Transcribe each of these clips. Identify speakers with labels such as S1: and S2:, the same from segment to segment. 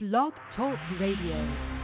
S1: Blog Talk Radio.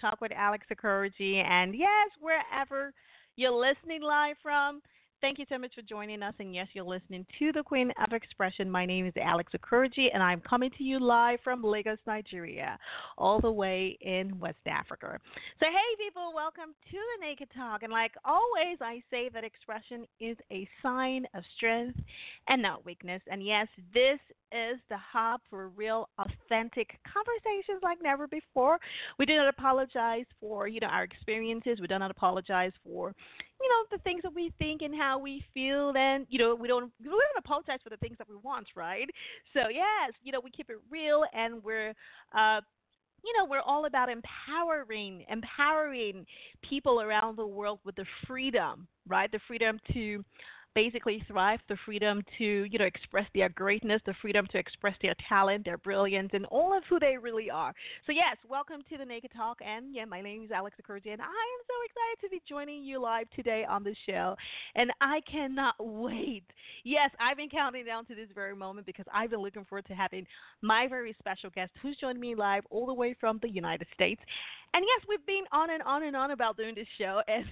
S2: Talk with Alex
S3: Okoroji. And yes, wherever you're listening live from, thank you so much for joining us. And yes, you're listening to the Queen of Expression. My name is Alex Okoroji, and I'm coming to you live from Lagos, Nigeria, all the way in West Africa. So, hey, people, welcome to the Naked Talk. And like always, I say that expression is a sign of strength and not weakness. And yes, this is the hub for real, authentic conversations like never before. We do not apologize for you know our experiences. We do not apologize for you know the things that we think and how we feel. And you know we don't we don't apologize for the things that we want, right? So yes, you know we keep it real and we're. uh you know, we're all about empowering, empowering people around the world with the freedom, right? The freedom to basically thrive, the freedom to, you know, express their greatness, the freedom to express their talent, their brilliance, and all of who they really are. So yes, welcome to the Naked Talk, and yeah, my name is Alex Okoroji, and I am so excited to be joining you live today on the show, and I cannot wait. Yes, I've been counting down to this very moment because I've been looking forward to having my very special guest who's joining me live all the way from the United States. And yes, we've been on and on and on about doing this show, and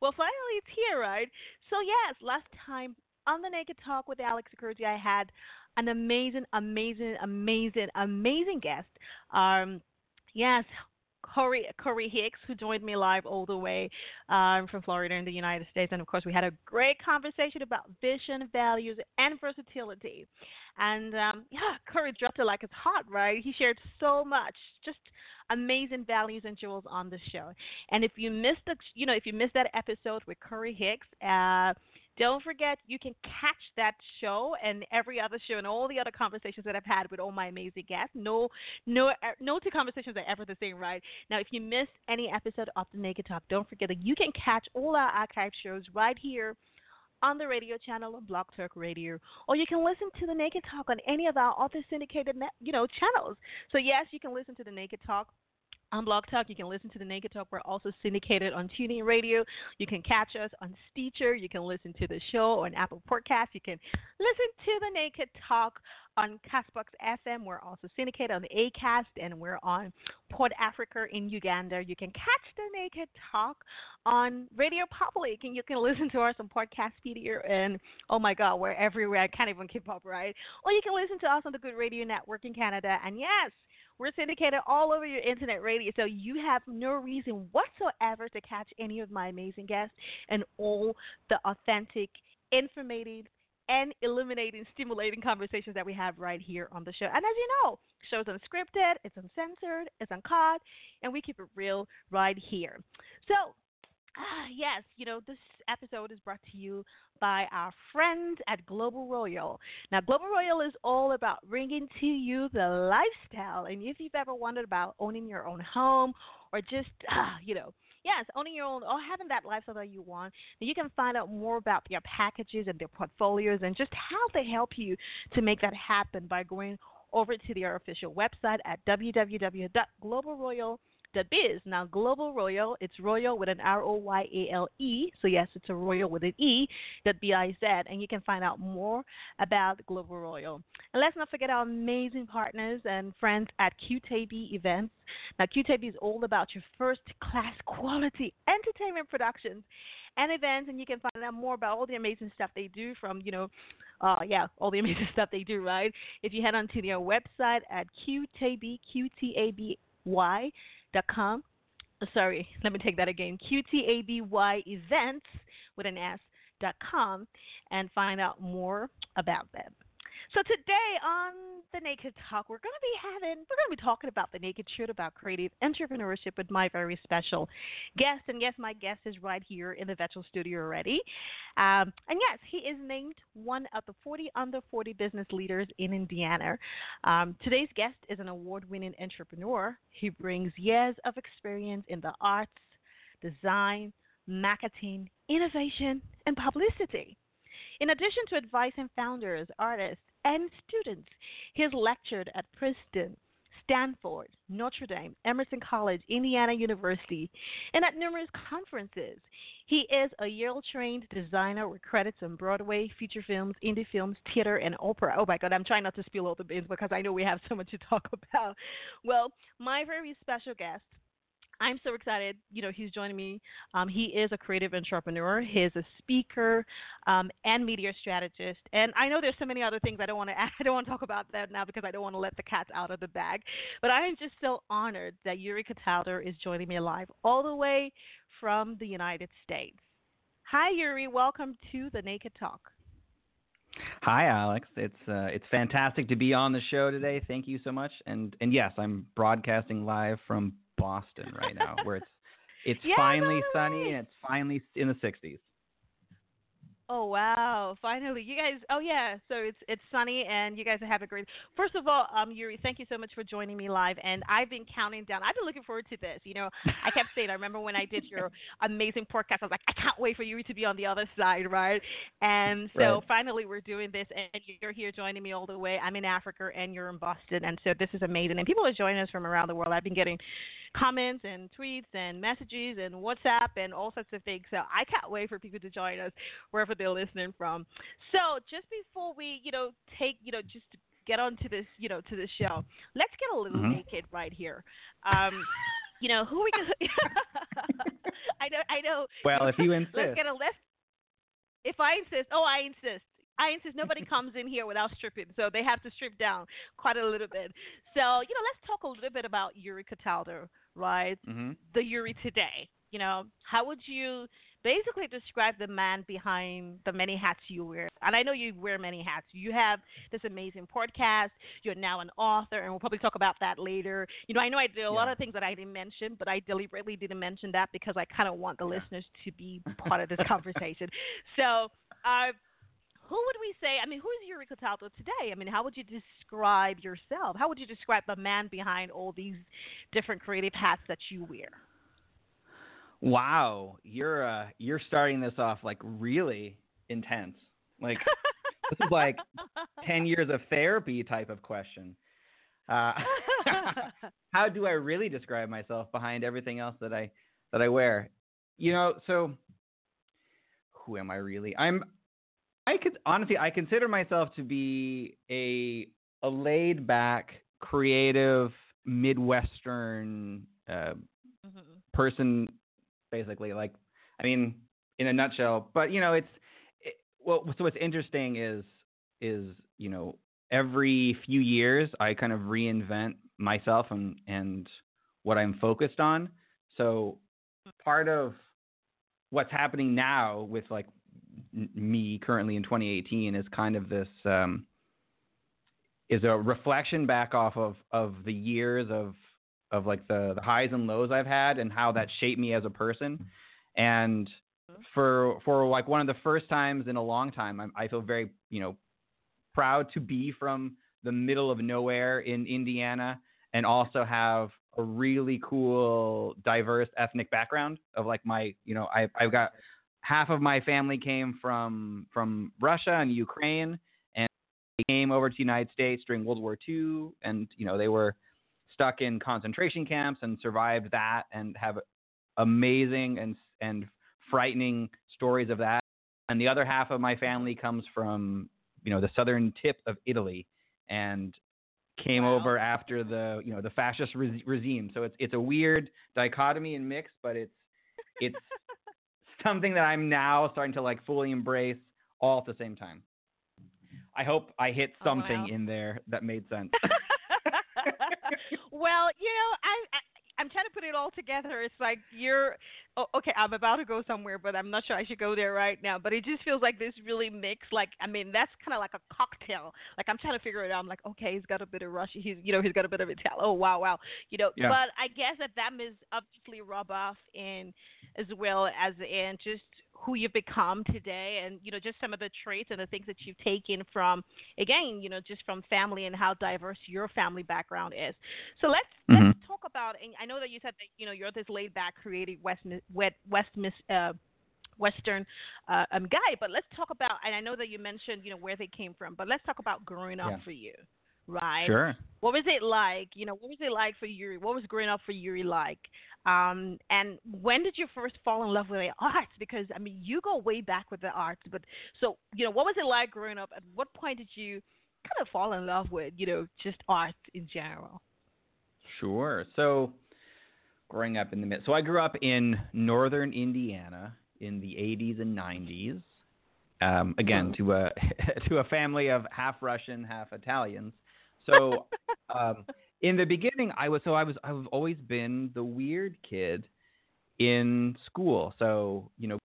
S3: well, finally it's here, right? So yes, last time on the Naked Talk with Alex Okoroji, I had an amazing, amazing, amazing, amazing guest. Um, yes, Corey, Corey Hicks, who joined me live all the way um, from Florida in the United States. And of course, we had a great conversation about vision, values, and versatility. And um, yeah, Corey dropped it like it's hot, right? He shared so much, just amazing values and jewels on the show. And if you missed the, you know, if you missed that episode with Corey Hicks, uh, don't forget you can catch that show and every other show and all the other conversations that I've had with all my amazing guests. No, no, no two conversations are ever the same, right? Now, if you missed any episode of the Naked Talk, don't forget that you can catch all our archive shows right here on the radio channel on Blog Talk Radio, or you can listen to the Naked Talk on any of our other syndicated, you know, channels. So yes, you can listen to the Naked Talk on Blog Talk. You can listen to the Naked Talk. We're also syndicated on TuneIn Radio. You can catch us on Stitcher. You can listen to the show on Apple Podcasts. You can listen to the Naked Talk on Castbox FM. We're also syndicated on the Acast, and we're on Port Africa in Uganda. You can catch the Naked Talk on Radio Public, and you can listen to us on Podcast Media. And oh my God, we're everywhere. I can't even keep up, right? Or you can listen to us on the Good Radio Network in Canada. And yes. We're syndicated all over your internet radio, so you have no reason whatsoever to catch any of my amazing guests and all the authentic, informative, and illuminating, stimulating conversations that we have right here on the show. And as you know, show's unscripted, it's uncensored, it's uncut, and we keep it real right here. So, ah, yes, you know, this episode is brought to you by our friends at Global Royale. Now, Global Royale is all about bringing to you the lifestyle. And if you've ever wondered about owning your own home or just, uh, you know, yes, owning your own or having that lifestyle that you want, you can find out more about their packages and their portfolios and just how they help you to make that happen by going over to their official website at www.globalroyal.com Biz. Now, Global Royale, it's Royal with an R O Y A L E. So, yes, it's a Royal with an E, dot B I Z. And you can find out more about Global Royale. And let's not forget our amazing partners and friends at QTB Events. Now, QTB is all about your first class quality entertainment productions and events, and you can find out more about all the amazing stuff they do from, you know, uh, yeah, all the amazing stuff they do, right? If you head onto their website at QTAB, QTABY.com, uh, sorry, let me take that again, QTABY events with an S dot com and find out more about them. So today on the Naked Talk, we're going to be having, we're going to be talking about the naked truth about creative entrepreneurship with my very special guest. And yes, my guest is right here in the virtual studio already. Um, and yes, he is named one of the 40 under 40 business leaders in Indiana. Um, today's guest is an award-winning entrepreneur. He brings years of experience in the arts, design, marketing, innovation, and publicity. In addition to advising founders, artists, and students. He has lectured at Princeton, Stanford, Notre Dame, Emerson College, Indiana University, and at numerous conferences. He is a Yale trained designer with credits on Broadway, feature films, indie films, theater, and opera. Oh my God, I'm trying not to spill all the beans because I know we have so much to talk about. Well, my very special guest I'm so excited. You know, he's joining me. Um, he is a creative entrepreneur. He is a speaker um, and media strategist. And I know there's so many other things I don't want to. I don't want to talk about that now because I don't want to let the cats out of the bag. But I am just so honored that Yuri Cataldo is joining me live all the way from the United States. Hi, Yuri. Welcome to the Naked Talk.
S4: Hi, Alex. It's uh, it's fantastic to be on the show today. Thank you so much. And and yes, I'm broadcasting live from Boston right now, where it's it's
S3: yeah,
S4: finally sunny and it's finally in the 60s.
S3: Oh wow! Finally, you guys. Oh yeah. So it's it's sunny, and you guys have a great. First of all, um, Yuri, thank you so much for joining me live. And I've been counting down. I've been looking forward to this. You know, I kept saying. I remember when I did your amazing podcast. I was like, I can't wait for Yuri to be on the other side, right? And so
S4: right.
S3: finally, we're doing this, and you're here joining me all the way. I'm in Africa, and you're in Boston, and so this is amazing. And people are joining us from around the world. I've been getting comments and tweets and messages and WhatsApp and all sorts of things. So I can't wait for people to join us wherever they're listening from. So just before we, you know, take, you know, just get onto this, you know, to the show, let's get a little
S4: mm-hmm.
S3: naked right here. Um, you know, who are we going I know, I know.
S4: Well, if you insist.
S3: Let's get a list. If I insist, oh, I insist. I insist nobody comes in here without stripping, so they have to strip down quite a little bit. So, you know, let's talk a little bit about Yuri Cataldo, right?
S4: Mm-hmm.
S3: The Yuri today. You know, how would you basically describe the man behind the many hats you wear? And I know you wear many hats. You have this amazing podcast. You're now an author, and we'll probably talk about that later. You know, I know I did a yeah. lot of things that I didn't mention, but I deliberately didn't mention that because I kind of want the yeah. listeners to be part of this conversation. So, I've uh, who would we say? I mean, who is Yuri Cataldo today? I mean, how would you describe yourself? How would you describe the man behind all these different creative hats that you wear?
S4: Wow, you're uh, you're starting this off like really intense. Like this is like ten years of therapy type of question. Uh, how do I really describe myself behind everything else that I that I wear? You know, so who am I really? I'm I could honestly, I consider myself to be a a laid back, creative, midwestern uh, mm-hmm. person, basically. Like, I mean, in a nutshell. But you know, it's it, well. So what's interesting is is you know every few years I kind of reinvent myself and and what I'm focused on. So part of what's happening now with like me currently in 2018 is kind of this um, is a reflection back off of of the years of of like the, the highs and lows I've had and how that shaped me as a person. And for for like one of the first times in a long time, I, I feel very you know proud to be from the middle of nowhere in Indiana and also have a really cool diverse ethnic background of like my you know I I've got half of my family came from from Russia and Ukraine, and they came over to the United States during World War II, and you know they were stuck in concentration camps and survived that and have amazing and and frightening stories of that. And the other half of my family comes from you know the southern tip of Italy and came
S3: Wow.
S4: over after the you know the fascist re- regime. So it's it's a weird dichotomy and mix, but it's it's something that I'm now starting to like fully embrace all at the same time. I hope I hit
S3: Oh,
S4: something
S3: wow.
S4: in there that made sense.
S3: well, you know, I, I I'm trying to put it all together. It's like you're oh, okay. I'm about to go somewhere, but I'm not sure I should go there right now. But it just feels like this really mix. Like I mean, that's kind of like a cocktail. Like I'm trying to figure it out. I'm like, okay, he's got a bit of Russian. He's you know he's got a bit of Italian. Oh wow, wow. You know,
S4: Yeah.
S3: but I guess that that is obviously rub off in as well as in just who you've become today and you know just some of the traits and the things that you've taken from again you know just from family and how diverse your family background is so let's
S4: Mhm.
S3: let's talk about and i know that you said that you know you're this laid back creative west west west Miss, uh western uh, um guy but let's talk about and i know that you mentioned you know where they came from but let's talk about growing up
S4: Yeah.
S3: for you right
S4: Sure.
S3: what was it like? You know, what was it like for Yuri? What was growing up for Yuri like? Um, and when did you first fall in love with the arts? Because I mean, you go way back with the arts, but so you know, what was it like growing up? At what point did you kind of fall in love with, you know, just art in general?
S4: Sure. So, growing up in the mid, so I grew up in northern Indiana in the 80s and 90s. Um, again, to a to a family of half Russian, half Italians. So, um, in the beginning, I was so I was I've always been the weird kid in school. So, you know,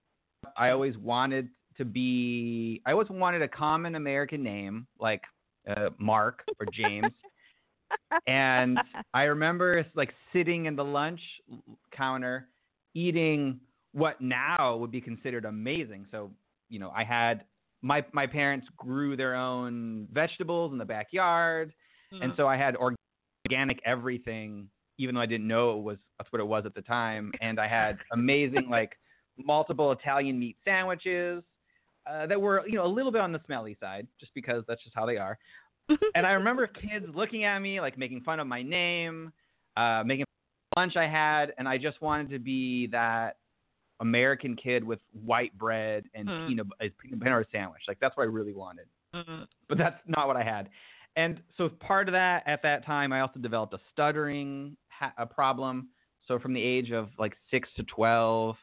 S4: I always wanted to be. I always wanted a common American name like uh, Mark or James and I remember like sitting in the lunch counter eating what now would be considered amazing. So, you know, I had my my parents grew their own vegetables in the backyard, and so I had organic everything even though I didn't know it was that's what it was at the time, and I had amazing like multiple Italian meat sandwiches uh, that were, you know, a little bit on the smelly side just because that's just how they are and I remember kids looking at me, like making fun of my name, uh, making fun of lunch I had, and I just wanted to be that American kid with white bread and
S3: Hmm.
S4: peanut, peanut butter sandwich. Like that's what I really wanted,
S3: Mhm.
S4: but that's not what I had. And so part of that at that time, I also developed a stuttering ha- a problem. So from the age of like six to twelve,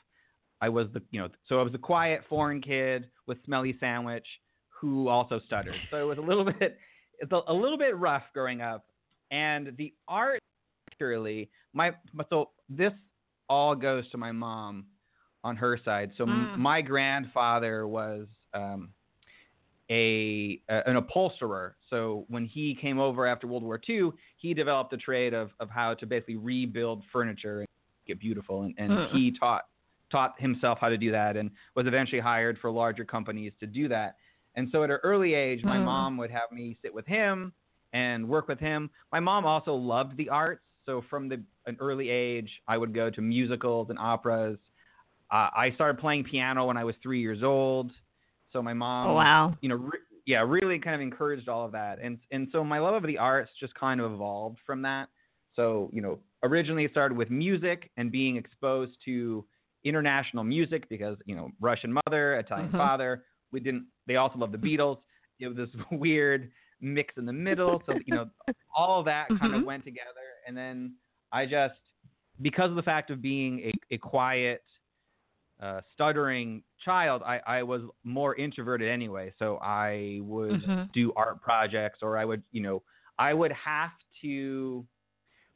S4: I was the you know so I was the quiet foreign kid with smelly sandwich who also stuttered. So it was a little bit it's a, a little bit rough growing up. And the art particularly my so this all goes to my mom on her side. So m
S3: Mm.
S4: my grandfather was um, a, a an upholsterer. So when he came over after World War II, he developed the trade of of how to basically rebuild furniture and make it beautiful. And, and
S3: Mm.
S4: he taught taught himself how to do that, and was eventually hired for larger companies to do that. And so at an early age, my
S3: Mm.
S4: mom would have me sit with him and work with him. My mom also loved the arts, so from the an early age, I would go to musicals and operas. Uh, I started playing piano when I was three years old. So my mom,
S3: Oh wow.
S4: you know, re- yeah, really kind of encouraged all of that, and and so my love of the arts just kind of evolved from that. So you know, originally it started with music and being exposed to international music because you know Russian mother, Italian
S3: Mhm.
S4: father. We didn't. They also loved the Beatles. It was this weird mix in the middle. So you know, all that kind of
S3: Mhm.
S4: went together, and then I just because of the fact of being a, a quiet, uh, stuttering child, I, I was more introverted anyway. So I would
S3: Mhm.
S4: do art projects, or I would, you know, I would have to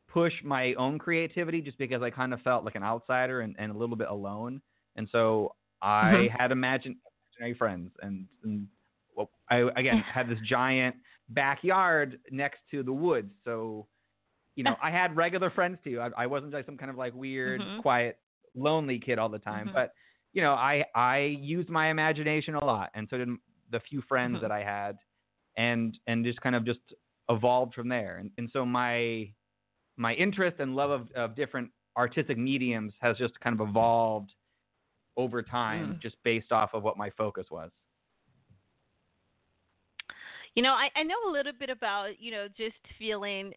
S4: push my own creativity just because I kind of felt like an outsider and, and a little bit alone. And so I
S3: Mhm.
S4: had imagine, imaginary friends, and, and well, I again had this giant backyard next to the woods. So, you know, I had regular friends too. I, I wasn't like some kind of like weird,
S3: Mhm.
S4: quiet, lonely kid all the time.
S3: Mhm.
S4: But you know, I I used my imagination a lot, and so did the few friends
S3: Mhm.
S4: that I had, and and just kind of just evolved from there. And and so my my interest and love of, of different artistic mediums has just kind of evolved over time,
S3: Mm.
S4: just based off of what my focus was.
S3: You know, I, I know a little bit about, you know, just feeling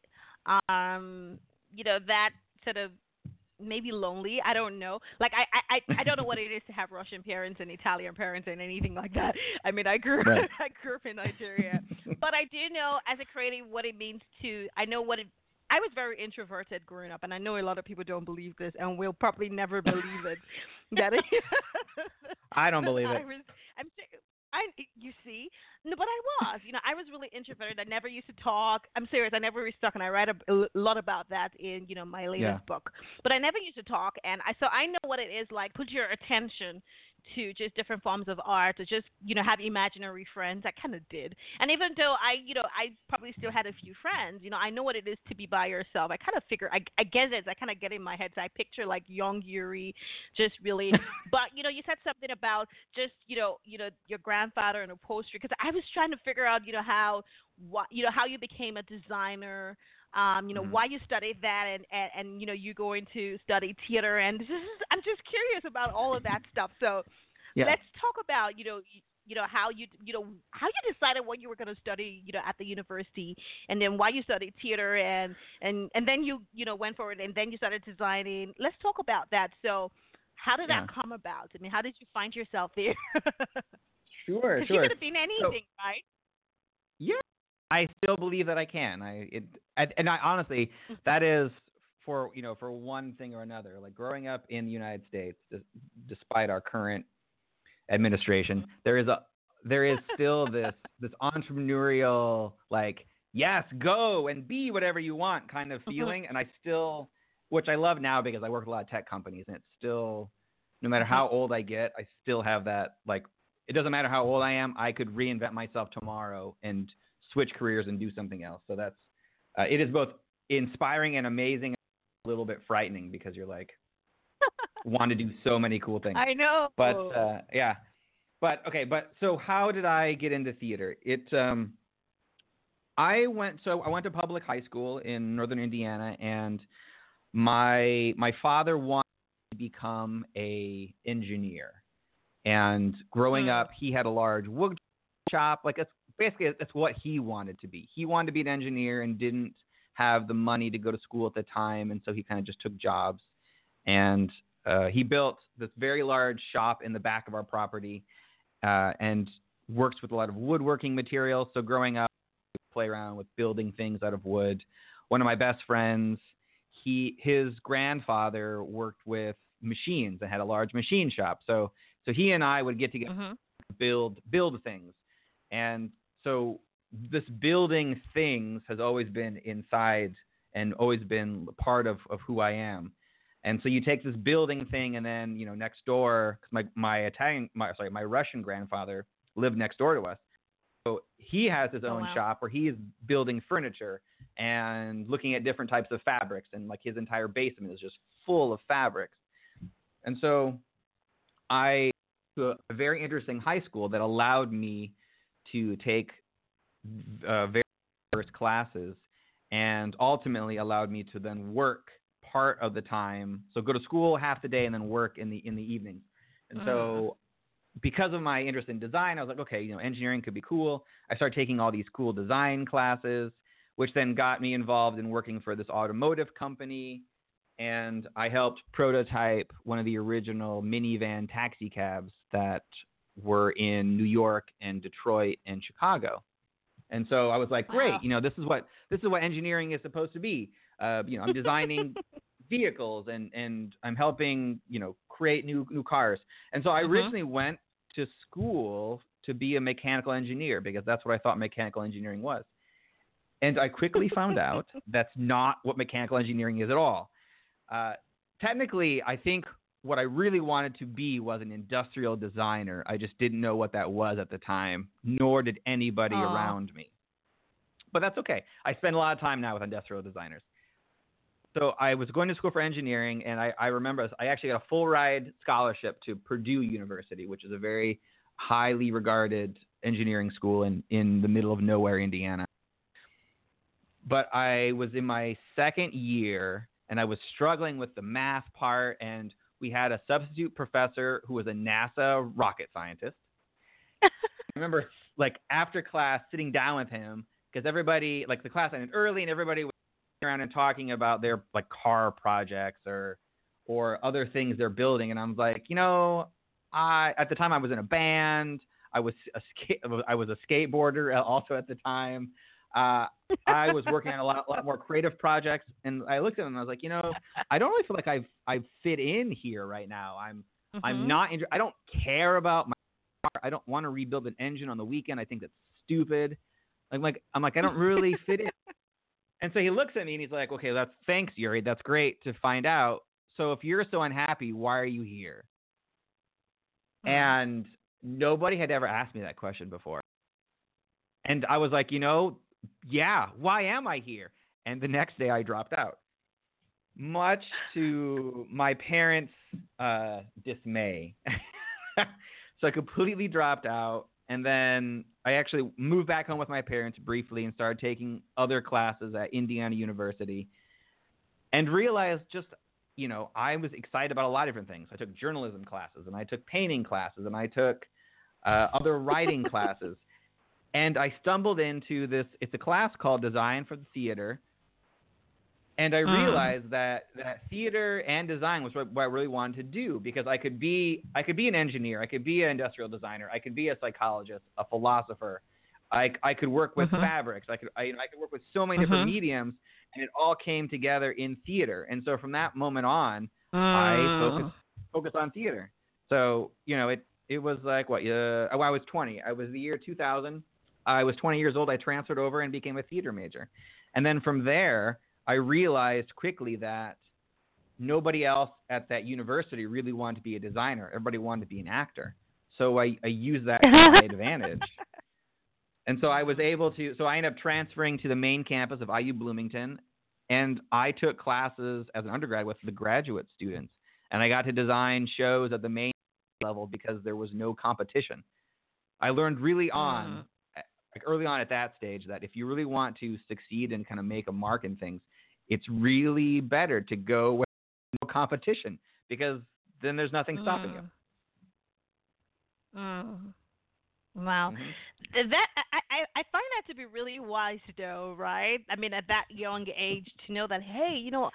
S3: um, you know, that sort of maybe lonely. I don't know. Like I I I don't know what it is to have Russian parents and Italian parents and anything like that. I mean, I grew
S4: Right.
S3: I grew up in Nigeria, but I do know as a creative what it means to. I know what it. I was very introverted growing up, and I know a lot of people don't believe this, and will probably never believe it. That it,
S4: I don't believe
S3: I
S4: it.
S3: was. I'm. I. You see, no, but I was. You know, I was really introverted. I never used to talk. I'm serious. I never used to talk, and I write a, a lot about that in you know my latest
S4: Yeah.
S3: book. But I never used to talk, and I so I know what it is like. Put your attention to just different forms of art, to just you know have imaginary friends. I kind of did, and even though I you know I probably still had a few friends, you know I know what it is to be by yourself. I kind of figure I I get it. I kind of get in my head. So I picture like young Yuri, just really. but you know you said something about just you know you know your grandfather and upholstery because I was trying to figure out you know how what you know how you became a designer um, you know,
S4: Mhm.
S3: why you studied that and, and, and, you know, you going to study theater and this is, I'm just curious about all of that stuff. So
S4: Yeah.
S3: let's talk about, you know, you, you know, how you, you know, how you decided what you were going to study, you know, at the university and then why you studied theater and, and, and then you, you know, went forward and then you started designing. Let's talk about that. So how did that come about? I mean, how did you find yourself there?
S4: Sure, sure.
S3: you could have been anything, right?
S4: Yeah, I still believe that I can. I it and, I honestly mm-hmm. that is for you know for one thing or another. Like growing up in the United States, despite our current administration, mm-hmm. there is a there is still this this entrepreneurial like yes go and be whatever you want kind of mm-hmm. feeling, and I still which I love now because I work with a lot of tech companies, and it's still no matter how old I get, I still have that like it doesn't matter how old I am, I could reinvent myself tomorrow and switch careers and do something else. So that's uh, it is both inspiring and amazing, and a little bit frightening because you're like want to do so many cool things.
S3: I know.
S4: But uh, yeah, but okay, but so how did I get into theater? It um, I went so I went to public high school in northern Indiana, and my my father wanted to become a engineer, and growing
S3: Hmm.
S4: up, he had a large wood shop. Like it's basically that's what he wanted to be. He wanted to be an engineer and didn't have the money to go to school at the time, and so he kind of just took jobs. And uh, he built this very large shop in the back of our property, uh, and works with a lot of woodworking materials. So growing up, play around with building things out of wood. One of my best friends, he his grandfather worked with machines and had a large machine shop. So so he and I would get together
S3: Mhm.
S4: build build things and so this building things has always been inside and always been part of, of who I am. And so you take this building thing and then you know next door 'cause my my Italian my sorry my Russian grandfather lived next door to us. So he has his
S3: Oh,
S4: own
S3: wow.
S4: shop where he is building furniture and looking at different types of fabrics and like his entire basement is just full of fabrics. And so I to a very interesting high school that allowed me to take uh, diverse classes and ultimately allowed me to then work part of the time. So go to school half the day and then work in the in the evenings. And so because of my interest in design, I was like, okay, you know, engineering could be cool. I started taking all these cool design classes, which then got me involved in working for this automotive company. And I helped prototype one of the original minivan taxi cabs that were in New York and Detroit and Chicago. And so I was like, great,
S3: Wow.
S4: you know, this is what this is what engineering is supposed to be. Uh, you know, I'm designing vehicles and and I'm helping, you know, create new new cars. And so I
S3: Mhm.
S4: originally went to school to be a mechanical engineer because that's what I thought mechanical engineering was. And I quickly found out that's not what mechanical engineering is at all. Uh, technically, I think what I really wanted to be was an industrial designer. I just didn't know what that was at the time, nor did anybody
S3: Aw.
S4: around me. But that's okay. I spend a lot of time now with industrial designers. So I was going to school for engineering, and I, I remember I actually got a full ride scholarship to Purdue University, which is a very highly regarded engineering school in, in the middle of nowhere, Indiana. But I was in my second year, and I was struggling with the math part, and we had a substitute professor who was a NASA rocket scientist. I remember, like after class, sitting down with him because everybody, like the class ended early, and everybody was around and talking about their like car projects or or other things they're building, and I was like, you know, I at the time I was in a band. I was a I was a skateboarder also at the time. Uh, I was working on a lot, lot more creative projects, and I looked at them and I was like, you know, I don't really feel like I've I fit in here right now. I'm
S3: Mm-hmm.
S4: I'm not. Inter- I don't care about my. Car. I don't want to rebuild an engine on the weekend. I think that's stupid. I'm like I'm like I don't really fit in. And so he looks at me and he's like, okay, that's thanks, Yuri. That's great to find out. So if you're so unhappy, why are you here?
S3: Mhm.
S4: And nobody had ever asked me that question before. And I was like, you know, yeah, why am I here? And the next day I dropped out. Much to my parents' uh, dismay. so I completely dropped out. And then I actually moved back home with my parents briefly and started taking other classes at Indiana University and realized just you know, I was excited about a lot of different things. I took journalism classes and I took painting classes and I took uh, other writing classes. And I stumbled into this, it's a class called Design for the Theater. And I
S3: Mm.
S4: realized that, that theater and design was what, what I really wanted to do because I could be I could be an engineer, I could be an industrial designer, I could be a psychologist, a philosopher, I, I could work with
S3: Mhm.
S4: fabrics, I could I, you know I could work with so many different
S3: Mhm.
S4: mediums, and it all came together in theater. And so from that moment on, I focused focused on theater. So you know, it it was like what? Uh, oh, I was 20. I was the year 2000. I was 20 years old. I transferred over and became a theater major, and then from there, I realized quickly that nobody else at that university really wanted to be a designer. Everybody wanted to be an actor. So I, I used that to my advantage. And so I was able to, so I ended up transferring to the main campus of IU Bloomington, and I took classes as an undergrad with the graduate students. And I got to design shows at the main level because there was no competition. I learned really on, mm. Like early on at that stage, that if you really want to succeed and kind of make a mark in things, it's really better to go with no competition because then there's nothing stopping you.
S3: Mm. Mm. Wow.
S4: Mhm.
S3: That I, I I find that to be really wise though, right? I mean, at that young age, to know that hey, you know,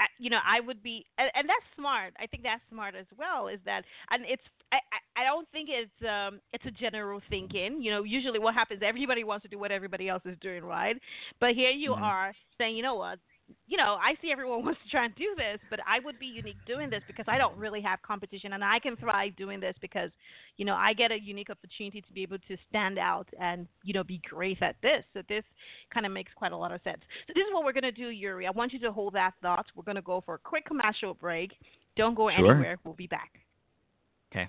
S3: I, you know, I would be, and, and that's smart. I think that's smart as well. Is that, and it's, I, I I don't think it's, um, it's a general thinking. You know, usually what happens, everybody wants to do what everybody else is doing, right? But here you
S4: Mhm.
S3: are saying, you know what, you know, I see everyone wants to try and do this, but I would be unique doing this because I don't really have competition and I can thrive doing this because, you know, I get a unique opportunity to be able to stand out and, you know, be great at this. So this kind of makes quite a lot of sense. So this is what we're going to do, Yuri. I want you to hold that thought. We're going to go for a quick commercial break. Don't go
S4: Sure.
S3: anywhere. We'll be back.
S4: Okay.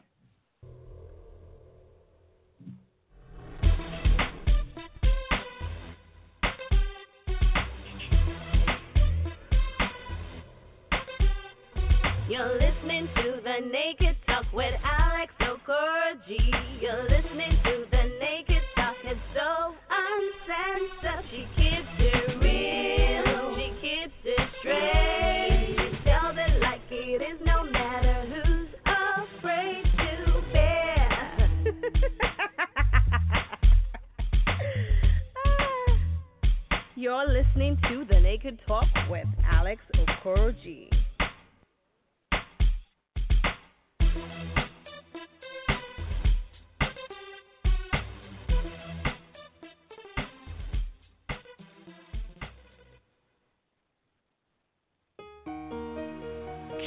S2: You're listening to the Naked Talk with Alex Okoroji. You're listening to the Naked Talk. It's so uncensored. She keeps it real. She keeps it straight. She tells it like it is, no matter who's afraid to bear. Ah. You're listening to the Naked Talk with Alex Okoroji.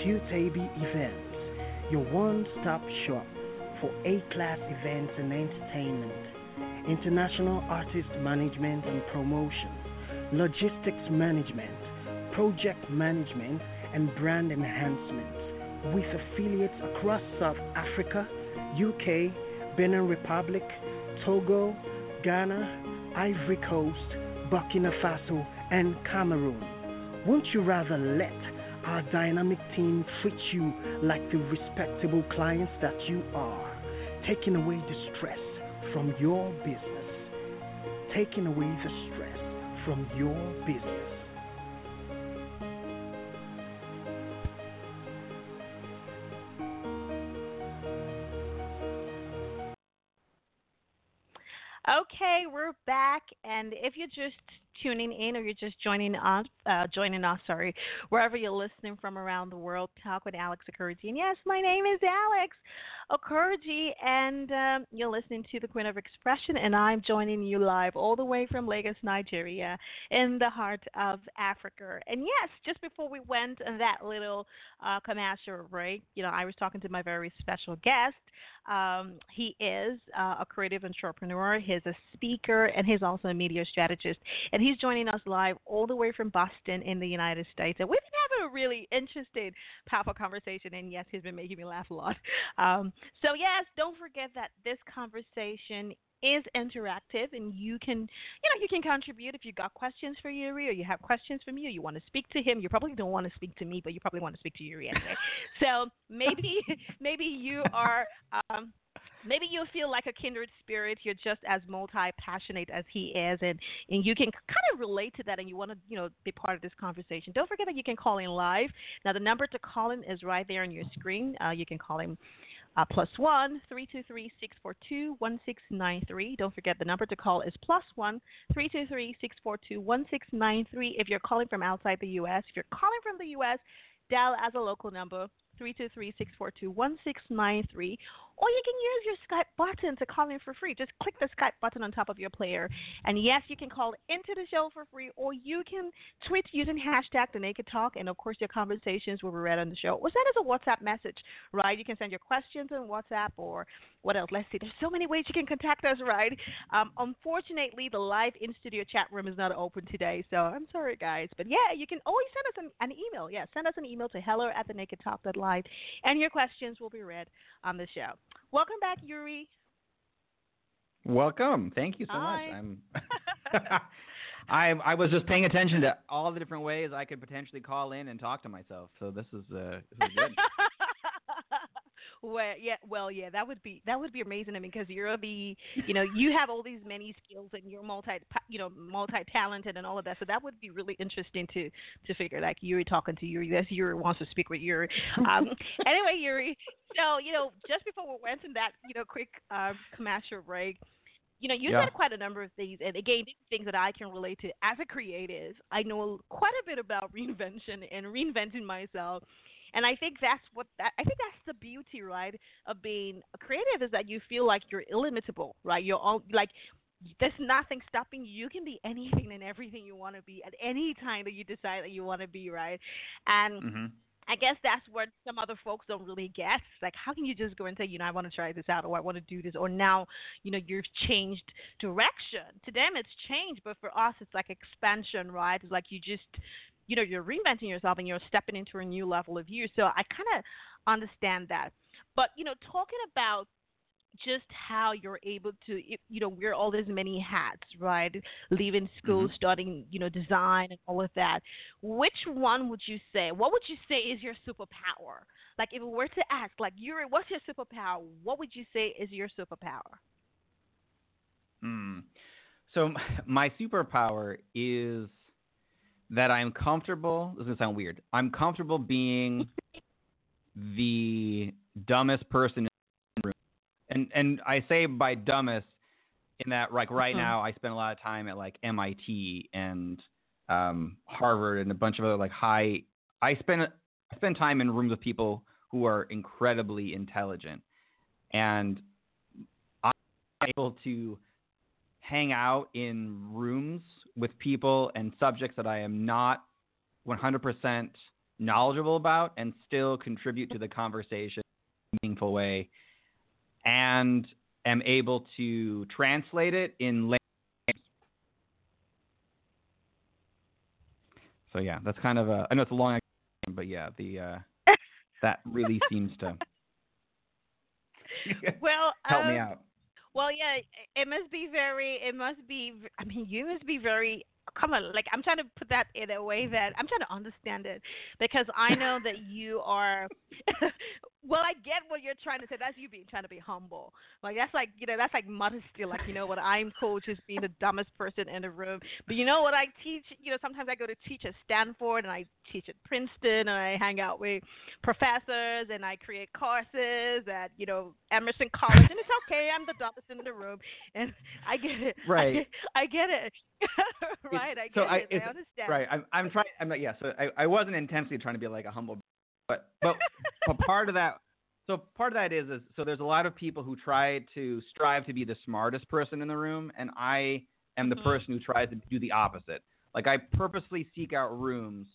S5: QTAB Events, your one-stop shop for A-class events and entertainment, international artist management and promotion, logistics management, project management, and brand enhancement, with affiliates across South Africa, UK, Benin Republic, Togo, Ghana, Ivory Coast, Burkina Faso, and Cameroon. Won't you rather let our dynamic team treats you like the respectable clients that you are, taking away the stress from your business? Taking away the stress from your business.
S3: And if you're just tuning in or you're just joining us, uh, joining us, sorry, wherever you're listening from around the world, talk with Alex Okoroji. And yes, my name is Alex Okoroji, and um, you're listening to the Queen of Expression, and I'm joining you live all the way from Lagos, Nigeria, in the heart of Africa. And yes, just before we went on that little uh, commercial break, you know, I was talking to my very special guest. Um, he is uh, a creative entrepreneur, he's a speaker, and he's also a media strategist. And he's joining us live all the way from Boston in the United States. And we've been having a really interesting, powerful conversation. And yes, he's been making me laugh a lot. Um, so, yes, don't forget that this conversation is interactive and you can you know you can contribute if you got questions for Yuri or you have questions from you you want to speak to him you probably don't want to speak to me but you probably want to speak to Yuri anyway. So maybe maybe you are um maybe you feel like a kindred spirit you're just as multi passionate as he is and and you can kind of relate to that and you want to you know be part of this conversation. Don't forget that you can call in live. Now the number to call in is right there on your screen. Uh, you can call in uh, plus one three two three six four two one six nine three. Don't forget the number to call is plus one three two three six four two one six nine three. If you're calling from outside the U.S., if you're calling from the U.S., dial as a local number 323-642-1693 or you can use your Skype button to call in for free. Just click the Skype button on top of your player. And yes, you can call into the show for free or you can tweet using hashtag the naked talk and of course your conversations will be read on the show. Or send us a WhatsApp message, right? You can send your questions on WhatsApp or what else? Let's see. There's so many ways you can contact us, right? Um, unfortunately, the live in studio chat room is not open today, so I'm sorry, guys. But yeah, you can always send us an, an email. Yeah, send us an email to hello at the naked talk live, and your questions will be read on the show. Welcome back, Yuri.
S4: Welcome. Thank you so
S3: Hi.
S4: much. I'm I I was just paying attention to all the different ways I could potentially call in and talk to myself. So this is uh this is good.
S3: well, yeah, well, yeah, that would be that would be amazing. I mean, because you're the, you know, you have all these many skills and you're multi, you know, multi talented and all of that. So that would be really interesting to to figure. Like Yuri talking to Yuri, that's Yuri wants to speak with Yuri. Um, anyway, Yuri. So you know, just before we went in that, you know, quick uh, commercial break. You know, you
S4: Yeah.
S3: said quite a number of things, and again, things that I can relate to as a creative. I know quite a bit about reinvention and reinventing myself. And I think that's what that I think that's the beauty, right, of being a creative is that you feel like you're illimitable, right? You're all like there's nothing stopping you. You can be anything and everything you want to be at any time that you decide that you want to be, right? And
S4: hmm
S3: I guess that's what some other folks don't really get. Like, how can you just go and say, you know, I want to try this out, or I want to do this, or now, you know, you've changed direction. To them, it's change, but for us, it's like expansion, right? It's like you just, you know, you're reinventing yourself and you're stepping into a new level of you. So I kind of understand that. But you know, talking about just how you're able to you know wear all these many hats right leaving school
S4: Mhm.
S3: starting you know design and all of that which one would you say what would you say is your superpower like if we were to ask like Yuri what's your superpower what would you say is your superpower
S4: Hmm. So my superpower is that I'm comfortable. This is gonna sound weird. I'm comfortable being the dumbest person in the room, and and I say by dumbest in that like right
S3: Mhm.
S4: now I spend a lot of time at like MIT and um, Harvard and a bunch of other like high. I spend I spend time in rooms with people who are incredibly intelligent, and I'm able to hang out in rooms with people and subjects that I am not 100% knowledgeable about and still contribute to the conversation in a meaningful way and am able to translate it in language. So yeah, that's kind of a I know it's a long but yeah, the uh, that really seems to
S3: well
S4: help me
S3: um,
S4: out.
S3: Well, yeah, it must be very. It must be. I mean, you must be very. Come on, like I'm trying to put that in a way that I'm trying to understand it because I know that you are. well, I get what you're trying to say. That's you being trying to be humble. Like that's like you know that's like modesty. Like you know what I'm cool just being the dumbest person in the room. But you know what I teach. You know sometimes I go to teach at Stanford and I teach at Princeton and I hang out with professors and I create courses at you know Emerson College and it's okay. I'm the dumbest in the room and I get it.
S4: Right.
S3: I get, I get it. right. I, get
S4: so
S3: it.
S4: I,
S3: I understand.
S4: Right. I'm, I'm trying. I'm not. Yeah. So I, I wasn't intensely trying to be like a humble, but but but part of that. So part of that is is so there's a lot of people who try to strive to be the smartest person in the room, and I am the
S3: Mhm.
S4: person who tries to do the opposite. Like I purposely seek out rooms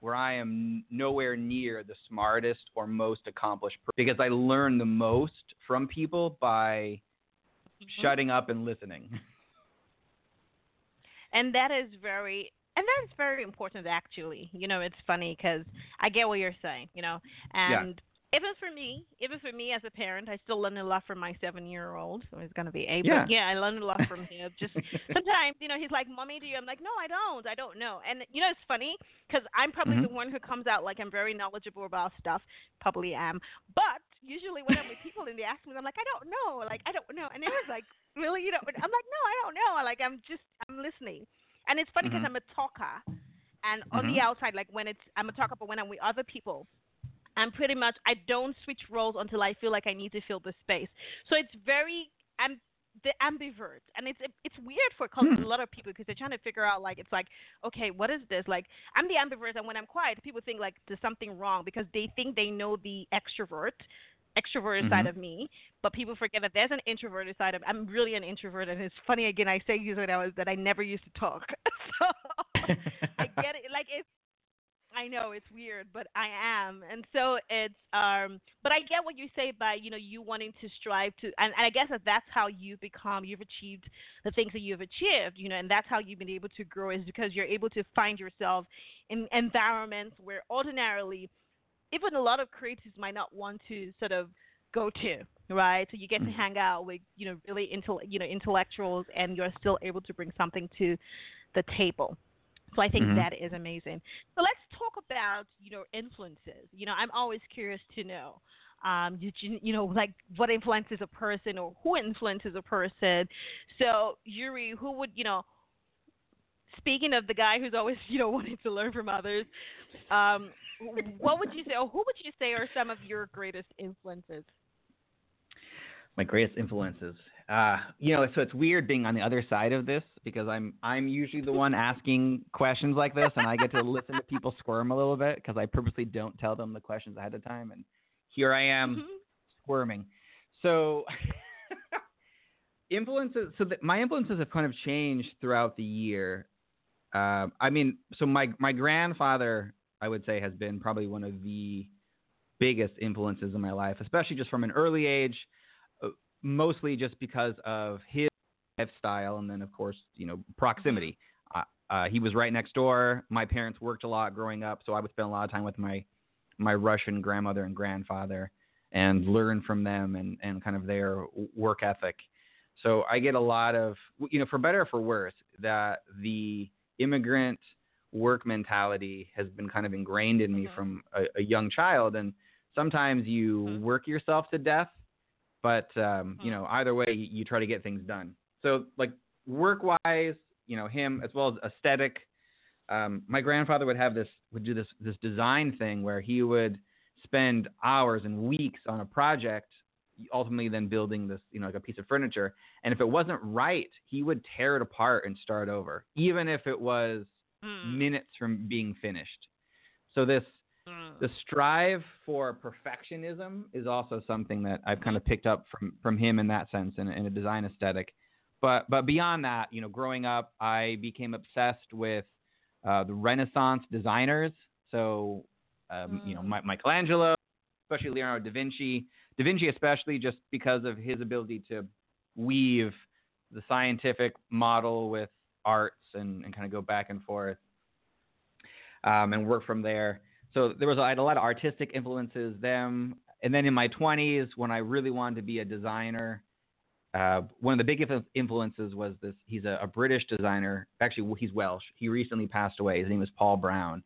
S4: where I am nowhere near the smartest or most accomplished per- because I learn the most from people by
S3: Mhm.
S4: shutting up and listening.
S3: and that is very and that's very important actually. You know it's funny because i get what you're saying you know? And even for me even for me as a parent i still learn a lot from my seven year old so he's going to be eight
S4: Yeah.
S3: but yeah i learned a lot from him. Just sometimes you know he's like mommy do you i'm like no i don't. I don't know. And you know it's funny because i'm probably
S4: Mhm.
S3: the one who comes out like i'm very knowledgeable about stuff. Probably am. But usually when i'm with people and they ask me i'm like i don't know. Like i don't know. And it was like really? You know i'm like no i don't know. Like i'm just i'm listening and it's funny because
S4: Mhm.
S3: I'm a talker, and on the
S4: Mhm.
S3: outside, like when it's I'm a talker, but when I'm with other people, I'm pretty much I don't switch roles until I feel like I need to fill the space. So it's very I'm the ambivert, and it's it's weird for cul-
S4: Hmm.
S3: a lot of people because they're trying to figure out like it's like okay, what is this? Like I'm the ambivert, and when I'm quiet, people think like there's something wrong because they think they know the extrovert. Extroverted side
S4: Mhm.
S3: of me, but people forget that there's an introverted side of. I'm really an introvert, and it's funny again. I say usually that I was that I never used to talk, so I get it. Like it's, I know it's weird, but I am, and so it's. Um, but I get what you say by you know you wanting to strive to, and, and I guess that that's how you've become. You've achieved the things that you've achieved, you know, and that's how you've been able to grow is because you're able to find yourself in environments where ordinarily, even a lot of creatives might not want to sort of go to right? So you get to
S4: Mhm.
S3: hang out with you know really intel you know intellectuals and you're still able to bring something to the table. So i think
S4: Mhm.
S3: that is amazing. So let's talk about you know influences. You know i'm always curious to know um did you you know like what influences a person or who influences a person? So yuri who would you know speaking of the guy who's always you know wanting to learn from others um what would you say or who would you say are some of your greatest influences
S4: my greatest influences. Uh, you know, so it's weird being on the other side of this because I'm I'm usually the one asking questions like this, and I get to listen to people squirm a little bit because I purposely don't tell them the questions ahead of time, and here I am
S3: Mhm.
S4: squirming. So influences. So that my influences have kind of changed throughout the year. Um, I mean, so my my grandfather, I would say, has been probably one of the biggest influences in my life, especially just from an early age. uh, Mostly just because of his lifestyle, and then of course, you know, proximity. Uh, uh, he was right next door. My parents worked a lot growing up, so I would spend a lot of time with my my Russian grandmother and grandfather and learn from them and, and kind of their work ethic. So I get a lot of, you know, for better or for worse, that the immigrant work mentality has been kind of ingrained in me
S3: Mhm.
S4: from a, a young child. And sometimes you
S3: Mhm.
S4: work yourself to death, but, um, you
S3: Mhm.
S4: know, either way, you, you try to get things done. So, like, work wise, you know, him as well as aesthetic. Um, my grandfather would have this, would do this, this design thing where he would spend hours and weeks on a project ultimately then building this, you know, like a piece of furniture. And if it wasn't right, he would tear it apart and start over, even if it was
S3: Mm.
S4: minutes from being finished. So this
S3: Mm.
S4: the strive for perfectionism is also something that I've kind of picked up from from him in that sense in, a- in a design aesthetic. But but beyond that, you know, growing up, I became obsessed with uh, the Renaissance designers. So um, you know,
S3: Mm.
S4: Michelangelo, especially Leonardo da Vinci, da Vinci especially just because of his ability to weave the scientific model with arts and, and kind of go back and forth um, and work from there. So there was I had a lot of artistic influences. Them, and then in my 20s, when I really wanted to be a designer, uh, one of the big influ- influences was this. He's a, a British designer. Actually, he's Welsh. He recently passed away. His name is Paul Brown.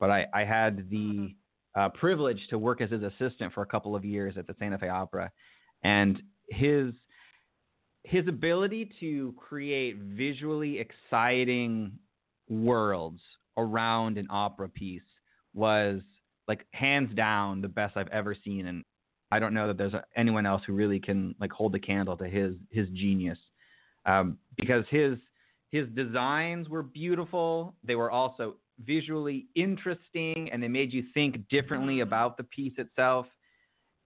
S4: But I, I had the uh, privilege to work as his assistant for a couple of years at the Santa Fe Opera, and his his ability to create visually exciting worlds around an opera piece was like hands down the best I've ever seen, and I don't know that there's anyone else who really can like hold the candle to his his genius, um, because his his designs were beautiful. They were also visually interesting, and they made you think differently mm-hmm. about the piece itself,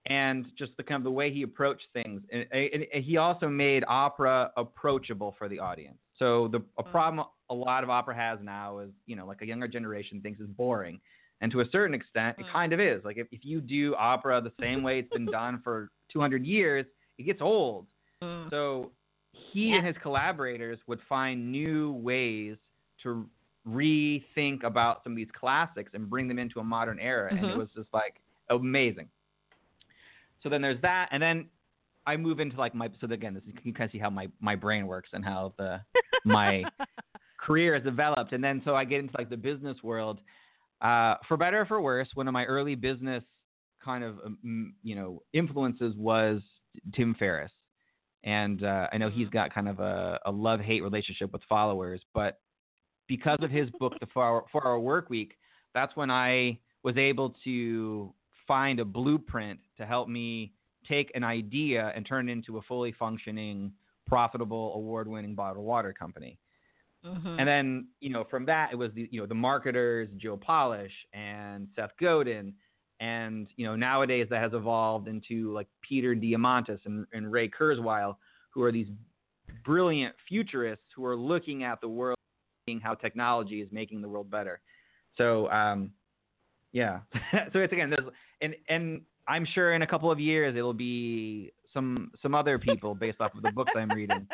S4: and just the kind of the way he approached things. And, and he also made opera approachable for the audience. So the a mm. problem a lot of opera has now is you know like a younger generation thinks is boring and to a certain extent, it mm. kind of is. Like if, if you do opera the same way it's been done for 200 years, it gets old. Mm. So he and his collaborators would find new ways to rethink about some of these classics and bring them into a modern era. Mm-hmm. And it mm-hmm. was just like amazing. So then there's that. And then I move into like my, so again, this is, you can kinda see how my, my brain works and how the, my career has developed. And then so I get into like the business world uh, for better or for worse, one of my early business kind of um, you know influences was Tim Ferriss, and uh, I know he's mm-hmm. got kind of a, a love hate relationship with followers, but because of his book, The Four Hour Work Week, that's when I was able to find a blueprint to help me take an idea and turn it into a fully functioning, profitable, award-winning bottled water company. Mm-hmm. And then, you know, from that it was the you know the marketers Joe Polish and Seth Godin, and you know nowadays that has evolved into like Peter Diamandis and, and Ray Kurzweil, who are these brilliant futurists who are looking at the world, seeing how technology is making the world better. So, um, yeah. so it's again, there's and and I'm sure in a couple of years it'll be some some other people based off of the books I'm reading.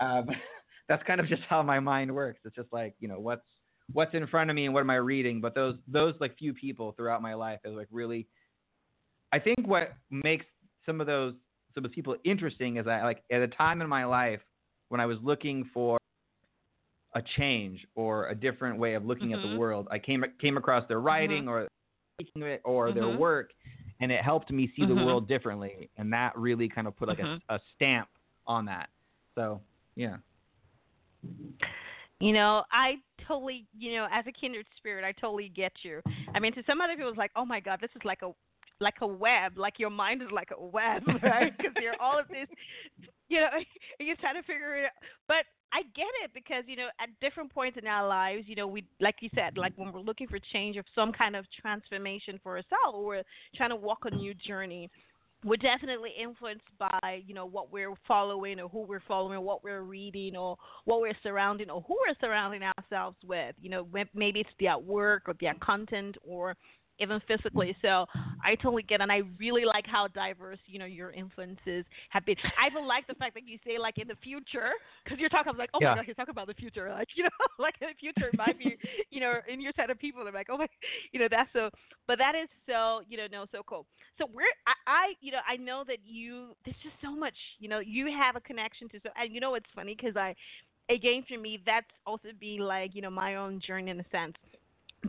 S4: Um, that's kind of just how my mind works. It's just like you know what's what's in front of me and what am I reading. But those those like few people throughout my life is like really. I think what makes some of those some of those people interesting is that like at a time in my life when I was looking for a change or a different way of looking mm-hmm. at the mm-hmm. world, I came came across their writing mm-hmm. or or mm-hmm. their work, and it helped me see the mm-hmm. world differently, and that really kind of put like a, mm-hmm. a stamp on that. So yeah.
S3: You know, I totally, you know, as a kindred spirit, I totally get you. I mean, to some other people, it's like, oh my God, this is like a like a web, like your mind is like a web, right? Because you're all of this, you know, you just trying to figure it out. But I get it because you know, at different points in our lives, you know, we like you said, like when we're looking for change or some kind of transformation for ourselves, or we're trying to walk a new journey we're definitely influenced by you know what we're following or who we're following, what we're reading or what we're surrounding or who we're surrounding ourselves with. You know, maybe it's their work or their content or even physically. So I totally get, it. and I really like how diverse you know your influences have been. I even like the fact that you say like in the future, because you're talking like, oh yeah. my god, you're talking about the future, like you know, like in the future it might be, you know, in your set of people, they're like, oh my, you know, that's so. But that is so, you know, no, so cool. So we're, I, I, you know, I know that you. There's just so much, you know, you have a connection to so, and you know, it's funny because I, again, for me, that's also being like, you know, my own journey in a sense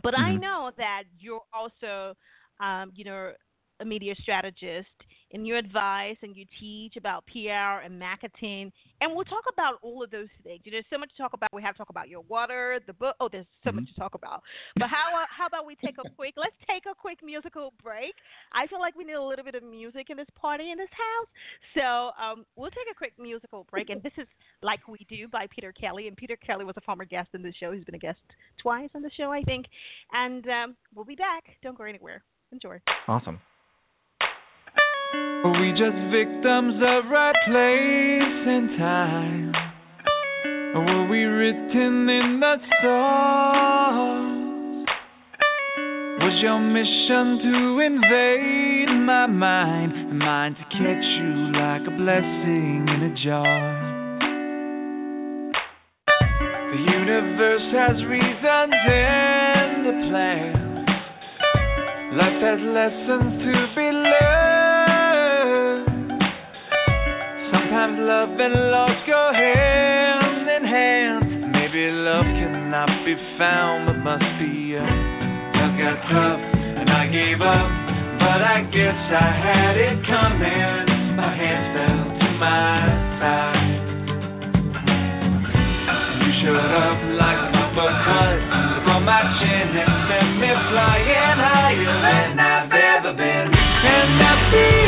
S3: but mm-hmm. I know that you're also, um, you know, a media strategist and you advise and you teach about PR and marketing. And we'll talk about all of those things. You know, there's so much to talk about. We have to talk about your water, the book. Oh, there's so mm-hmm. much to talk about. But how uh, how about we take a quick? Let's take a quick musical break. I feel like we need a little bit of music in this party in this house. So um, we'll take a quick musical break. And this is like we do by Peter Kelly. And Peter Kelly was a former guest in the show. He's been a guest twice on the show, I think. And um, we'll be back. Don't go anywhere. Enjoy.
S4: Awesome.
S6: We just victims of right place and time? Or were we written in the stars? Was your mission to invade my mind mine to catch you like a blessing in a jar? The universe has reasons and a plan. Life has lessons to be learned. Sometimes love and loss go hand in hand. Maybe love cannot be found, but must be look out tough and I gave up, but I guess I had it coming. My hands fell to my side. You showed up like a uppercut from my chin and sent me flying higher than I've ever been. And I feel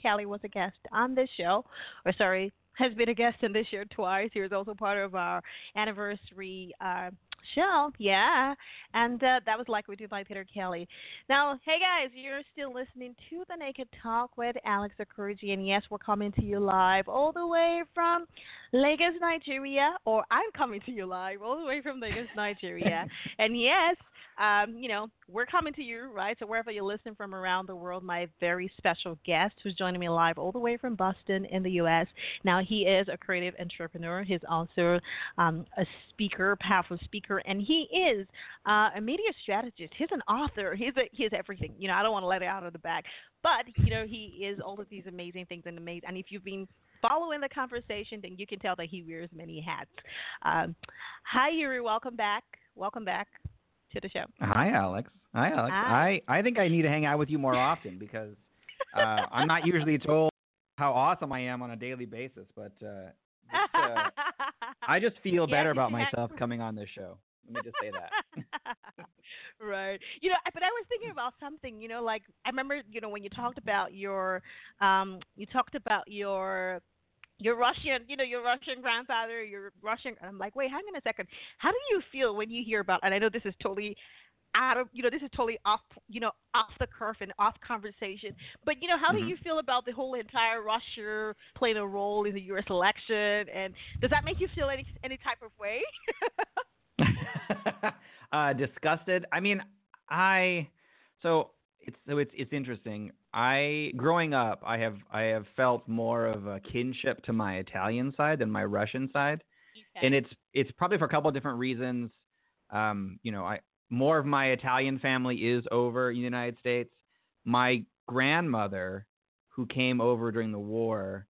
S3: Kelly was a guest on this show, or sorry, has been a guest on this show twice. He was also part of our anniversary uh, show. Yeah, and uh, that was Like We Do by Peter Kelly. Now, hey guys, you're still listening to The Naked Talk with Alex Okoroji. And yes, we're coming to you live all the way from Lagos, Nigeria, or I'm coming to you live all the way from Lagos, Nigeria. and yes, um, you know, we're coming to you, right? So wherever you're listening from around the world, my very special guest who's joining me live all the way from Boston in the U.S. Now, he is a creative entrepreneur. He's also um, a speaker, powerful speaker, and he is uh, a media strategist. He's an author. He's a, he's everything. You know, I don't want to let it out of the bag, but you know, he is all of these amazing things and amazing. And if you've been following the conversation, then you can tell that he wears many hats. Um, hi, Yuri. Welcome back. Welcome back to the show.
S4: Hi, Alex. Hi, Alex.
S3: Hi.
S4: I, I think I need to hang out with you more often because uh, I'm not usually told how awesome I am on a daily basis, but uh, uh, I just feel
S3: Yeah,
S4: better about myself coming on this show. Let me just say that.
S3: right. You know, but I was thinking about something. You know, like I remember, you know, when you talked about your, um, you talked about your. Your Russian, you know, your Russian grandfather, your Russian. I'm like, wait, hang on a second. How do you feel when you hear about? And I know this is totally out of, you know, this is totally off, you know, off the curve and off conversation. But you know, how
S4: Mhm.
S3: do you feel about the whole entire Russia playing a role in the U.S. election? And does that make you feel any any type of way?
S4: uh, disgusted. I mean, I so it's so it's it's interesting. I growing up, I have I have felt more of a kinship to my Italian side than my Russian side, and it's it's probably for a couple of different reasons. Um, you know, I more of my Italian family is over in the United States. My grandmother, who came over during the war,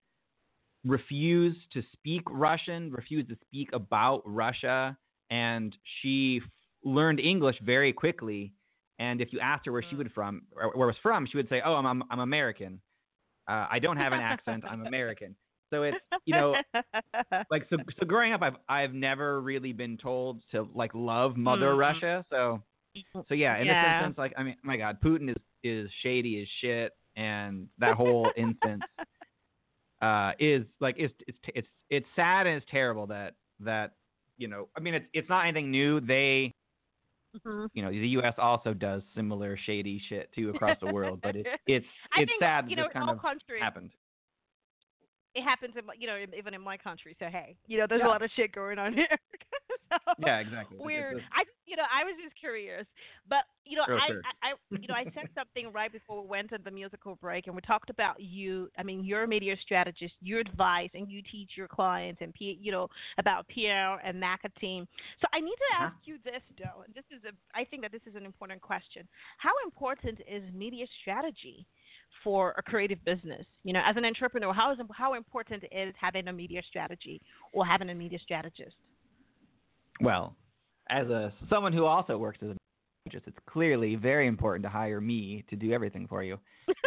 S4: refused to speak Russian, refused to speak about Russia, and she f- learned English very quickly. And if you asked her where she was from, or where was from, she would say, "Oh, I'm I'm, I'm American. Uh, I don't have an accent. I'm American." So it's you know like so so growing up I've I've never really been told to like love Mother
S3: Mhm.
S4: Russia. So so yeah, in
S3: Yeah.
S4: this instance, like I mean, my God, Putin is is shady as shit, and that whole instance uh, is like it's it's it's it's sad and it's terrible that that you know I mean it's it's not anything new. They
S3: Mhm.
S4: you know the U.S. also does similar shady shit too across the world, but it's it's
S3: I
S4: it's
S3: think
S4: sad
S3: you
S4: that
S3: know
S4: this kind
S3: all
S4: of
S3: countries
S4: happened.
S3: it happens in my- you know even in my country. So hey, you know there's
S4: Yeah.
S3: a lot of shit going on here. So,
S4: Yeah, exactly.
S3: Weird.
S4: it's-
S3: I you know I was just curious, but you know I,
S4: sure.
S3: I I you know I said something right before we went to the musical break, and we talked about you. I mean, you're a media strategist. You advise and you teach your clients and P, you know about PR and marketing. So I need to
S4: Uh-huh.
S3: ask you this though, and this is a I think that this is an important question. How important is media strategy? For a creative business, you know, as an entrepreneur, how is how important is having a media strategy or having a media strategist?
S4: Well, as a someone who also works as a strategist, it's clearly very important to hire me to do everything for you.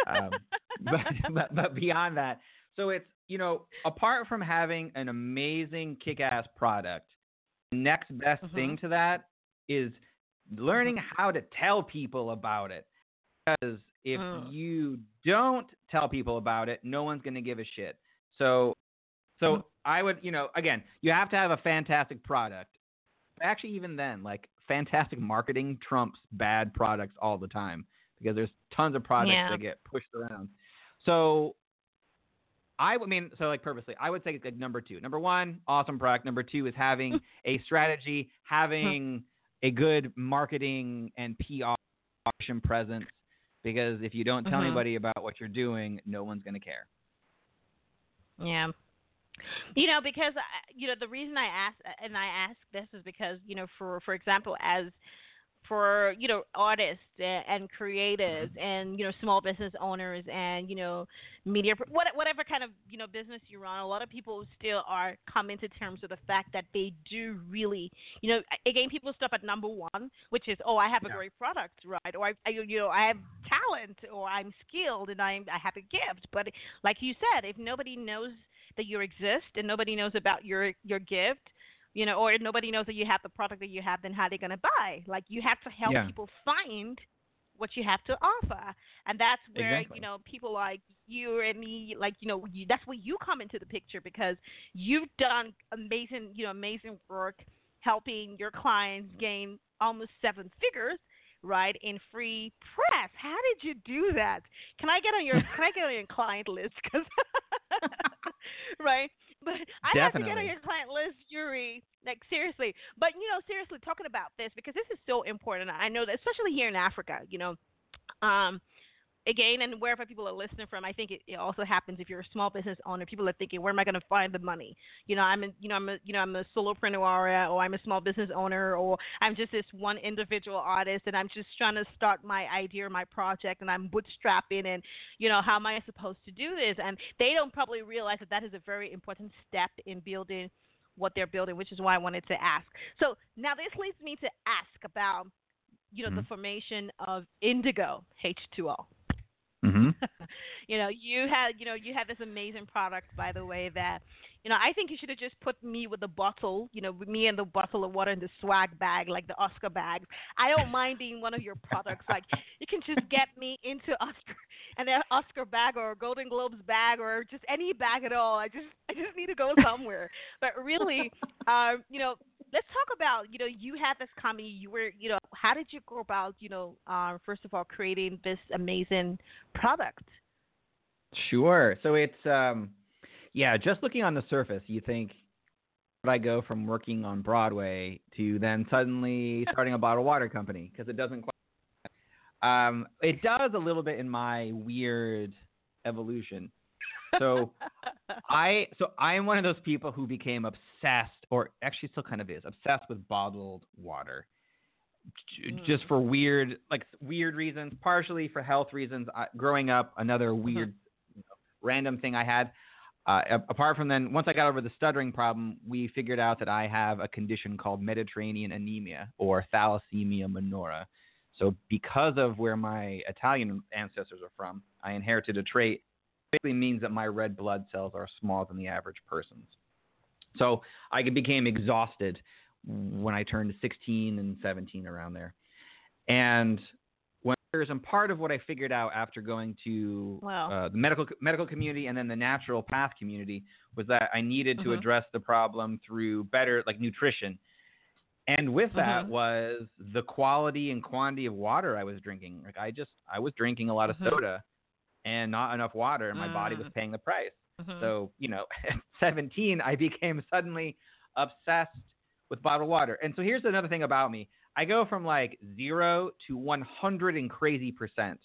S4: Um, but, but but beyond that, so it's you know apart from having an amazing kick-ass product, the next best
S3: Mhm.
S4: thing to that is learning how to tell people about it. Because if
S3: Mm.
S4: you don't tell people about it, no one's going to give a shit. So so
S3: Mhm.
S4: I would, you know, again, you have to have a fantastic product. Actually, even then, like fantastic marketing trumps bad products all the time because there's tons of products
S3: Yeah.
S4: that get pushed around. So I would mean, so like purposely, I would say it's like number two. Number one, awesome product. Number two is having a strategy, having a good marketing and PR presence. Because if you don't tell
S3: Mhm.
S4: anybody about what you're doing, no one's going to care.
S3: Yeah. You know, because you know the reason I ask and I ask this is because you know, for for example, as for you know artists and, and creatives mm-hmm. and you know small business owners and you know media what, whatever kind of you know business you run a lot of people still are coming to terms with the fact that they do really you know again people stop at number one which is oh i have a
S4: Yeah.
S3: great product right? Or I, I you know i have talent or i'm skilled and i'm i have a gift. But like you said if nobody knows that you exist and nobody knows about your your gift you know, or if nobody knows that you have the product that you have, then how are they going to buy? Like you have to help
S4: Yeah.
S3: people find what you have to offer, and that's where
S4: Exactly.
S3: you know people like you and me, like you know, you, that's where you come into the picture because you've done amazing, you know, amazing work helping your clients gain almost seven figures. Right in free press. How did you do that? Can I get on your Can I get on your client list? 'Cause right, but I have to get on your client list, Yuri. Like seriously, but you know, seriously, talking about this because this is so important. I know that, especially here in Africa, you know, um, again, and wherever people are listening from, I think it, it also happens if you're a small business owner. People are thinking, where am I going to find the money? You know, I'm a, you know, I'm a, you know, I'm a solopreneur, or I'm a small business owner, or I'm just this one individual artist, and I'm just trying to start my idea or my project, and I'm bootstrapping, and you know, how am I supposed to do this? And they don't probably realize that that is a very important step in building what they're building, which is why I wanted to ask. So now this leads me to ask about, you know, the
S4: Mhm.
S3: formation of indigo H2O.
S4: Mm-hmm.
S3: you know, you had you know you had this amazing product, by the way. That you know, I think you should have just put me with the bottle, you know, me and the bottle of water in the swag bag, like the Oscar bags. I don't mind being one of your products. Like you can just get me into Oscar and an Oscar bag or a Golden Globes bag or just any bag at all. I just I just need to go somewhere. but really, um, you know, let's talk about you know you had this comedy. You were you know how did you go about you know uh, first of all creating this amazing product?
S4: Sure. So it's um yeah, just looking on the surface, you think would I go from working on Broadway to then suddenly starting a bottled water company because it doesn't quite um it does a little bit in my weird evolution. So I so I am one of those people who became obsessed or actually still kind of is obsessed with bottled water. just for weird like weird reasons, partially for health reasons. I, growing up, another weird you know, random thing I had. Uh, apart from then, once I got over the stuttering problem, we figured out that I have a condition called Mediterranean anemia or thalassemia minora. So, because of where my Italian ancestors are from, I inherited a trait. Basically, means that my red blood cells are smaller than the average person's. So, I became exhausted when I turned 16 and 17 around there. And when there's and part of what I figured out after going to
S3: Wow.
S4: uh, the medical medical community and then the natural path community was that I needed to
S3: Mhm.
S4: address the problem through better like nutrition. And with that
S3: Mhm.
S4: was the quality and quantity of water I was drinking. Like I just I was drinking a lot of
S3: Mhm.
S4: soda and not enough water and my body was
S3: Mm.
S4: paying the price.
S3: Mhm.
S4: So, you know, at 17, I became suddenly obsessed with bottled water. And so here's another thing about me I go from like zero to 100 and crazy percent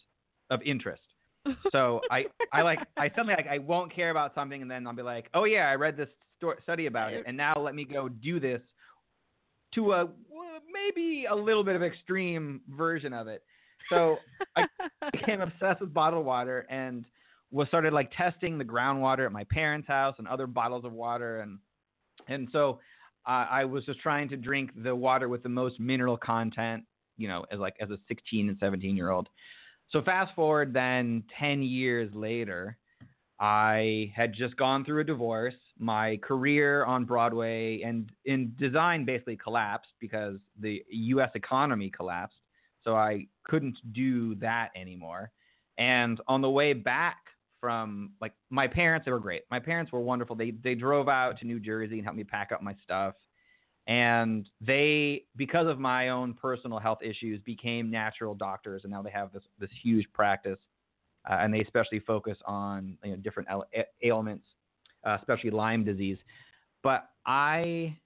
S4: of interest. So I, I like, I suddenly like, I won't care about something and then I'll be like, oh yeah, I read this sto- study about it. And now let me go do this to a maybe a little bit of extreme version of it. So I became obsessed with bottled water and was started like testing the groundwater at my parents' house and other bottles of water and and so uh, I was just trying to drink the water with the most mineral content, you know, as like as a 16 and 17 year old. So fast forward then 10 years later, I had just gone through a divorce. My career on Broadway and in design basically collapsed because the U.S. economy collapsed. So I couldn't do that anymore. And on the way back from like my parents, they were great. My parents were wonderful. They they drove out to New Jersey and helped me pack up my stuff. And they, because of my own personal health issues, became natural doctors, and now they have this this huge practice, uh, and they especially focus on you know different ail- ailments, uh, especially Lyme disease. But I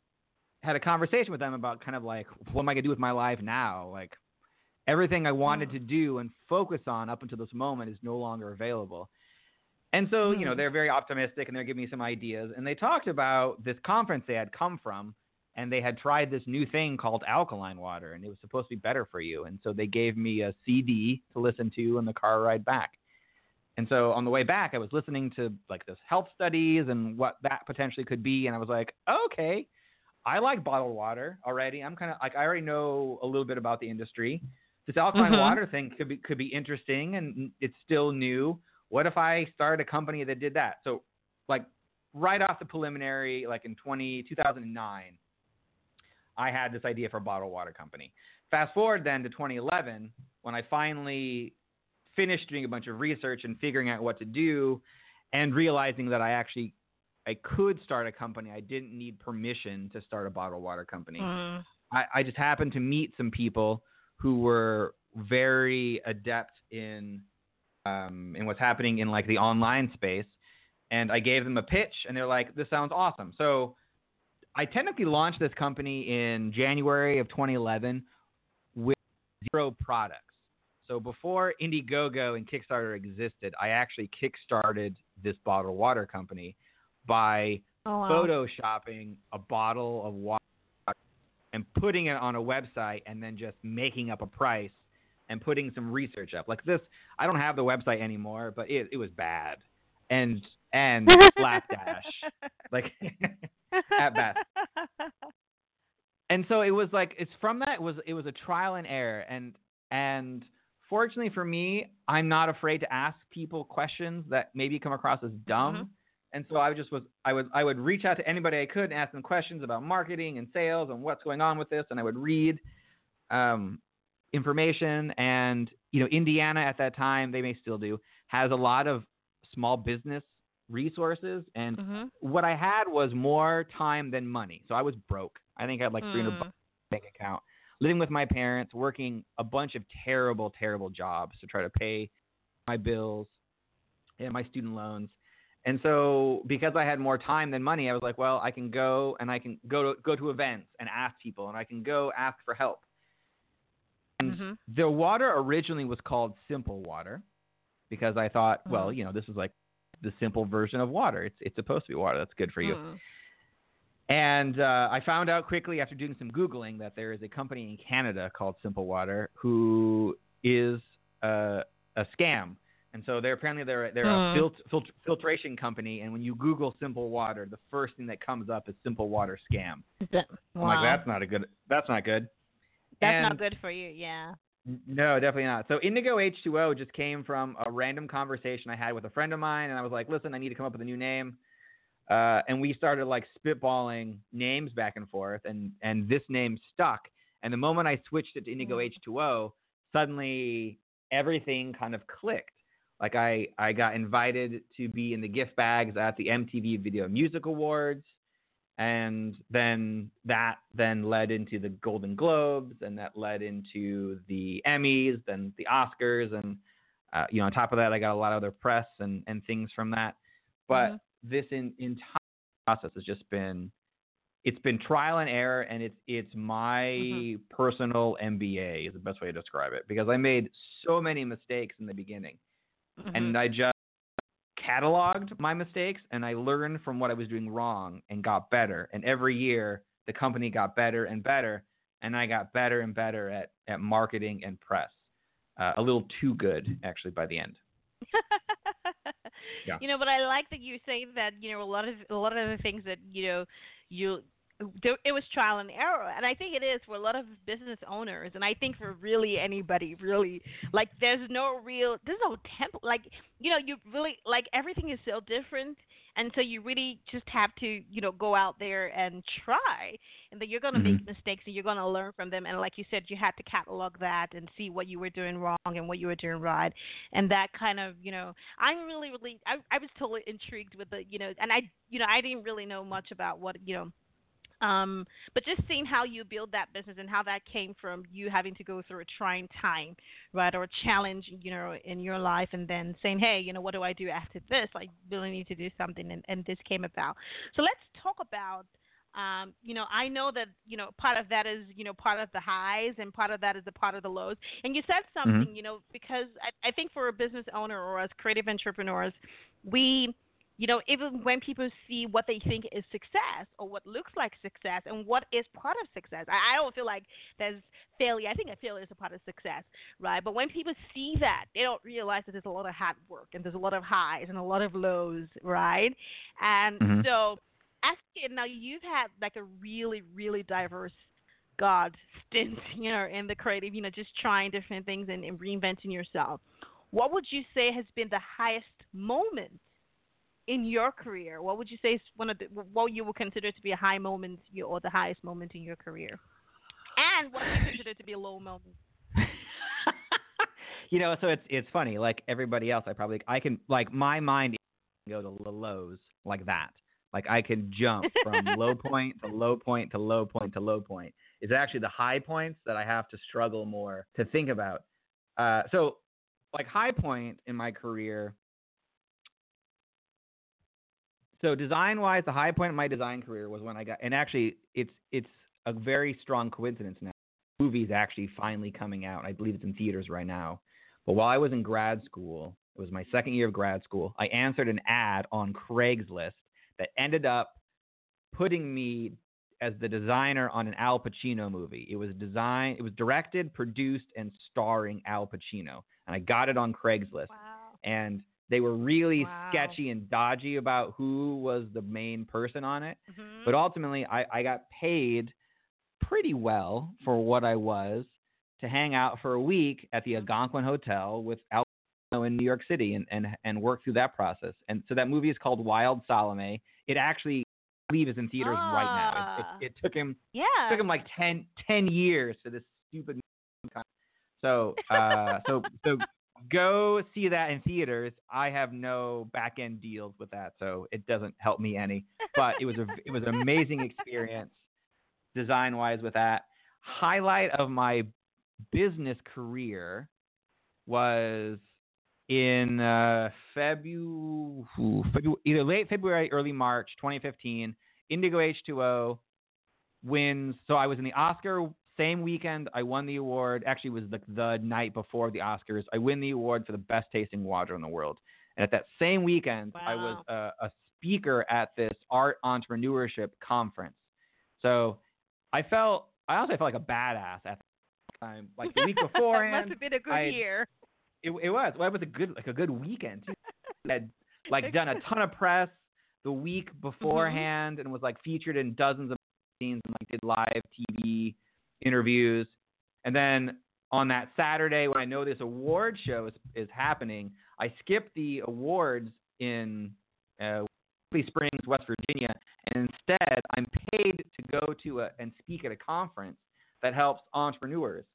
S4: had a conversation with them about kind of like what am I gonna do with my life now? Like everything I wanted to do and focus on up until this moment is no longer available. And so, you know,
S3: Hmm.
S4: they're very optimistic and they're giving me some ideas. And they talked about this conference they had come from and they had tried this new thing called alkaline water and it was supposed to be better for you. And so they gave me a CD to listen to on the car ride back. And so on the way back, I was listening to like this health studies and what that potentially could be. And I was like, okay, I like bottled water already. I'm kind of like, I already know a little bit about the industry. This alkaline
S3: Mhm.
S4: water thing could be, could be interesting and it's still new. What if I started a company that did that? So like right off the preliminary, like in 20, 2009, I had this idea for a bottled water company. Fast forward then to 2011, when I finally finished doing a bunch of research and figuring out what to do, and realizing that I actually I could start a company. I didn't need permission to start a bottled water company.
S3: Mm.
S4: I, I just happened to meet some people who were very adept in um, in what's happening in like the online space, and I gave them a pitch, and they're like, "This sounds awesome." So I technically launched this company in January of 2011 with zero products. So before Indiegogo and Kickstarter existed, I actually kickstarted this bottled water company by
S3: Oh, wow.
S4: photoshopping a bottle of water and putting it on a website and then just making up a price and putting some research up. Like this, I don't have the website anymore, but it, it was bad and and slapdash, like at best. And so it was like it's from that it was it was a trial and error and and fortunately for me, I'm not afraid to ask people questions that maybe come across as dumb.
S3: Mhm.
S4: And so I just was I would I would reach out to anybody I could and ask them questions about marketing and sales and what's going on with this and I would read um, information and you know Indiana at that time they may still do has a lot of small business resources and
S3: Mhm.
S4: what I had was more time than money. So I was broke. I think I had like 300
S3: Mm.
S4: bucks bank account. Living with my parents, working a bunch of terrible, terrible jobs to try to pay my bills and my student loans. And so because I had more time than money, I was like, well, I can go and I can go to go to events and ask people and I can go ask for help.
S3: Mhm.
S4: the water originally was called simple water because I thought, well,
S3: Mhm.
S4: you know, this is like the simple version of water. It's it's supposed to be water. That's good for you.
S3: Mm.
S4: And uh, I found out quickly after doing some Googling that there is a company in Canada called Simple Water who is uh, a scam. And so they're apparently they're they're a
S3: Hmm.
S4: filt- filtr- filtration company. And when you Google Simple Water, the first thing that comes up is Simple Water scam.
S3: That-
S4: I'm like, that's not a good. That's not good.
S3: That's
S4: And-
S3: not good for you. Yeah.
S4: No, definitely not. So Indigo H2O just came from a random conversation I had with a friend of mine, and I was like, "Listen, I need to come up with a new name." Uh, and we started like spitballing names back and forth, and and this name stuck. And the moment I switched it to Indigo H2O, suddenly everything kind of clicked. Like I I got invited to be in the gift bags at the MTV Video Music Awards and then that then led into the Golden Globes, and that led into the Emmys, then the Oscars, and uh, you know, on top of that, I got a lot of other press and and things from that. But
S3: Mhm.
S4: this in, entire process has just been, it's been trial and error, and it's it's my
S3: Mhm.
S4: personal MBA is the best way to describe it because I made so many mistakes in the beginning
S3: Mhm.
S4: and I just cataloged my mistakes and I learned from what I was doing wrong and got better. And every year the company got better and better, and I got better and better at at marketing and press. Uh, a little too good actually by the end. Yeah.
S3: You know, but I like that you say that. You know, a lot of a lot of the things that you know, you it was trial and error, and I think it is for a lot of business owners, and I think for really anybody, really like there's no real, there's no template. Like you know, you really like everything is so different, and so you really just have to you know go out there and try, and then you're gonna make mm-hmm. mistakes and you're gonna learn from them, and like you said, you had to catalog that and see what you were doing wrong and what you were doing right, and that kind of you know i'm really really i i was totally intrigued with the you know and i you know i didn't really know much about what you know um but just seeing how you build that business and how that came from you having to go through a trying time right or a challenge you know in your life and then saying hey you know what do i do after this? I really need to do something? And, and this came about. So let's talk about um, you know, I know that you know part of that is you know part of the highs and part of that is a part of the lows. And you said something, you know, because I, I think for a business owner or as creative entrepreneurs, we, you know, even when people see what they think is success or what looks like success and what is part of success, I, I don't feel like there's failure. I think a failure is a part of success, right? But when people see that, they don't realize that there's a lot of hard work and there's a lot of highs and a lot of lows, right? And
S4: Mhm.
S3: so it now you've had like a really really diverse god stint you know in the creative you know just trying different things and, and reinventing yourself what would you say has been the highest moment in your career what would you say is one of the what you would consider to be a high moment you- or the highest moment in your career and what do you consider to be a low moment
S4: you know, so it's it's funny. Like everybody else, I probably I can like my mind can go to the lows like that. Like I can jump from low point to low point to low point to low point. It's actually the high points that I have to struggle more to think about. Uh, so, like high point in my career. So design wise, the high point of my design career was when I got, and actually, it's it's a very strong coincidence now. The movie's actually finally coming out. I believe it's in theaters right now. But while I was in grad school, it was my second year of grad school. I answered an ad on Craigslist that ended up putting me as the designer on an Al Pacino movie. It was designed, it was directed, produced, and starring Al Pacino. And I got it on Craigslist.
S3: wow
S4: And they were really
S3: Wow.
S4: sketchy and dodgy about who was the main person on it.
S3: Mhm.
S4: But ultimately, I, I got paid pretty well for what I was to hang out for a week at the Algonquin Hotel with Al in New York City and, and, and work through that process. And so that movie is called Wild Salome. It actually, I believe, is in theaters right now.
S3: Ah.
S4: It, it, it took him
S3: yeah
S4: it took him like 10, 10 years for this stupid. movie. So uh, so so go see that in theaters. I have no back end deals with that, so it doesn't help me any. But it was a it was an amazing experience, design wise with that. Highlight of my business career was in uh, February, February, either late February, early March 2015. Indigo H2O wins. So I was in the Oscar same weekend. I won the award. Actually, it was the, the night before the Oscars. I win the award for the best tasting water in the world. And at that same weekend, I was a, a speaker at this art entrepreneurship conference. So I felt I also felt like a badass at the time. Like the week beforehand, It
S3: Must have been a good
S4: I-
S3: year.
S4: it, it was. Well, it was a good like a good weekend too. I had like done a ton of press the week mm-hmm. beforehand and was like featured in dozens of scenes and like did live TV interviews. And then on that Saturday when I know this award show is, is happening, I skip the awards in uh, Berkeley Springs, West Virginia, and instead I'm paid to go to a, and speak at a conference that helps entrepreneurs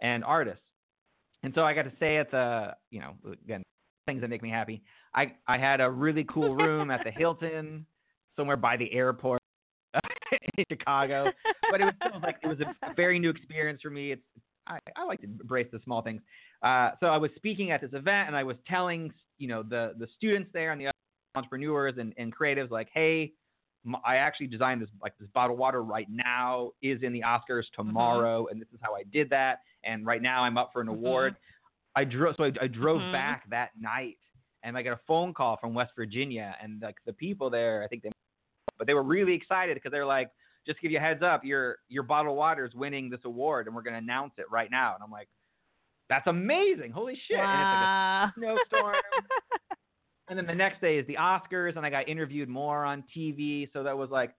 S4: and artists. And so I got to stay at the, you know, again, things that make me happy. I I had a really cool room at the Hilton, somewhere by the airport in Chicago. But it was still like it was a very new experience for me. It's I, I like to embrace the small things. Uh, so I was speaking at this event and I was telling you know the the students there and the other entrepreneurs and, and creatives like, hey, I actually designed this like this bottled water right now is in the Oscars tomorrow, and this is how I did that. And right now I'm up for an award. I drove so I, I drove
S3: Mhm.
S4: back that night and I got a phone call from West Virginia and like the people there, I think they but they were really excited because they're like, just to give you a heads up, your your bottled water is winning this award and we're gonna announce it right now. And I'm like, that's amazing. Holy shit. And it's like a
S3: Wow.
S4: snowstorm. and then the next day is the Oscars, and I got interviewed more on TV. So that was like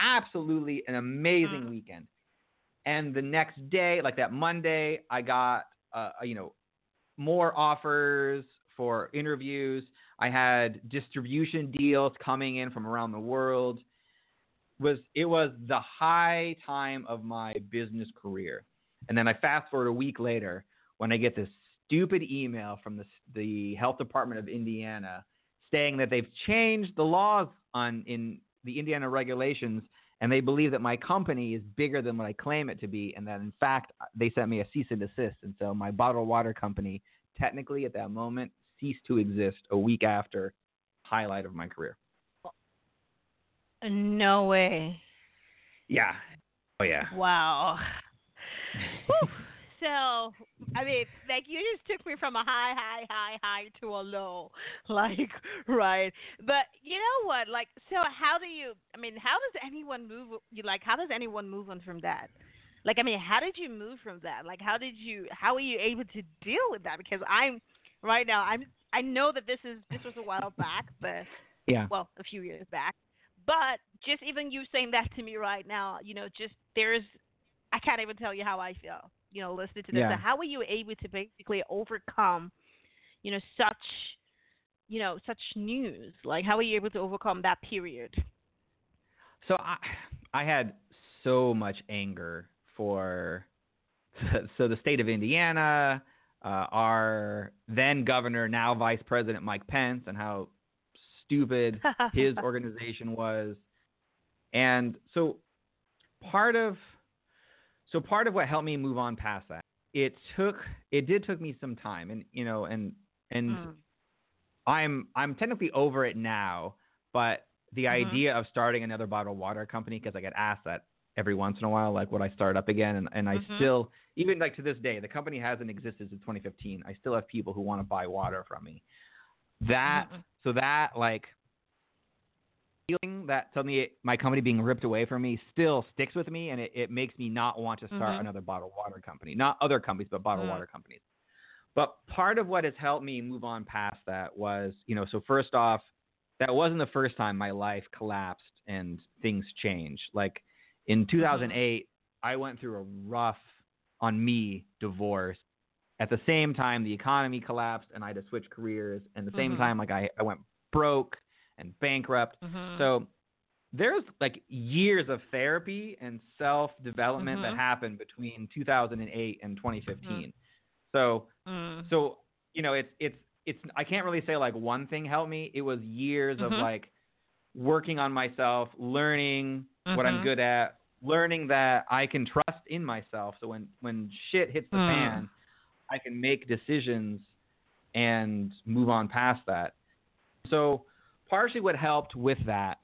S4: absolutely an amazing
S3: Mm.
S4: weekend. And the next day, like that Monday, I got uh, you know more offers for interviews. I had distribution deals coming in from around the world. Was it was the high time of my business career. And then I fast forward a week later when I get this stupid email from the the health department of Indiana saying that they've changed the laws on in the Indiana regulations and they believe that my company is bigger than what I claim it to be and that in fact they sent me a cease and desist and so my bottled water company technically at that moment ceased to exist a week after highlight of my career.
S3: No way.
S4: Yeah. Oh yeah.
S3: Wow. So, I mean, like you just took me from a high, high, high, high to a low, like right. But you know what? Like, so how do you? I mean, how does anyone move? You like, how does anyone move on from that? Like, I mean, how did you move from that? Like, how did you? How were you able to deal with that? Because I'm right now. I'm. I know that this is this was a while back, but
S4: Yeah.
S3: well, a few years back. But just even you saying that to me right now, you know, just there's, I can't even tell you how I feel, you know, listening to this.
S4: Yeah.
S3: So how were you able to basically overcome, you know, such, you know, such news? Like, how were you able to overcome that period?
S4: So I I had so much anger for so the state of Indiana, uh, our then governor, now Vice President Mike Pence, and how stupid his organization was. And so part of so part of what helped me move on past that, it took it did took me some time and you know and and
S3: Mm.
S4: I'm I'm technically over it now, but the
S3: Mhm.
S4: idea of starting another bottled water company because I get asked that every once in a while, like when I start up again? And and I
S3: Mhm.
S4: still even like to this day, the company hasn't existed since 2015. I still have people who want to buy water from me. That
S3: Mhm.
S4: so that like feeling that suddenly my company being ripped away from me still sticks with me, and it, it makes me not want to start
S3: Mhm.
S4: another bottled water company. Not other companies, but bottled
S3: Mm.
S4: water companies. But part of what has helped me move on past that was, you know, so first off, that wasn't the first time my life collapsed and things changed. Like in 2008, I went through a rough, on me, divorce. At the same time, the economy collapsed and I had to switch careers. And the same
S3: Mhm.
S4: time, like I, I went broke and bankrupt.
S3: Mhm.
S4: So there's like years of therapy and self development that
S3: Mhm.
S4: happened between 2008 and 2015. So
S3: Mm.
S4: so you know it's it's it's I can't really say like one thing helped me. It was years of
S3: Mhm.
S4: like working on myself, learning what I'm
S3: Mhm.
S4: good at, learning that I can trust in myself. So when when shit hits the
S3: Mm.
S4: fan, I can make decisions and move on past that. So partially what helped with that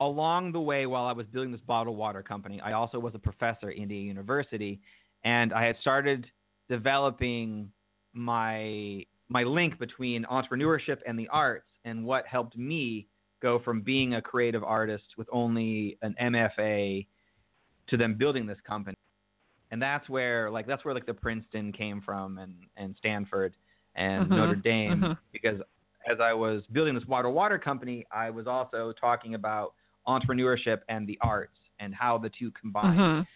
S4: along the way while I was building this bottled water company, I also was a professor at Indiana University and I had started developing my my link between entrepreneurship and the arts and what helped me go from being a creative artist with only an MFA to them building this company. And that's where like that's where like the Princeton came from and and Stanford and
S3: Mhm,
S4: Notre Dame
S3: mhm.
S4: because as I was building this water water company, I was also talking about entrepreneurship and the arts and how the two combine.
S3: Mhm.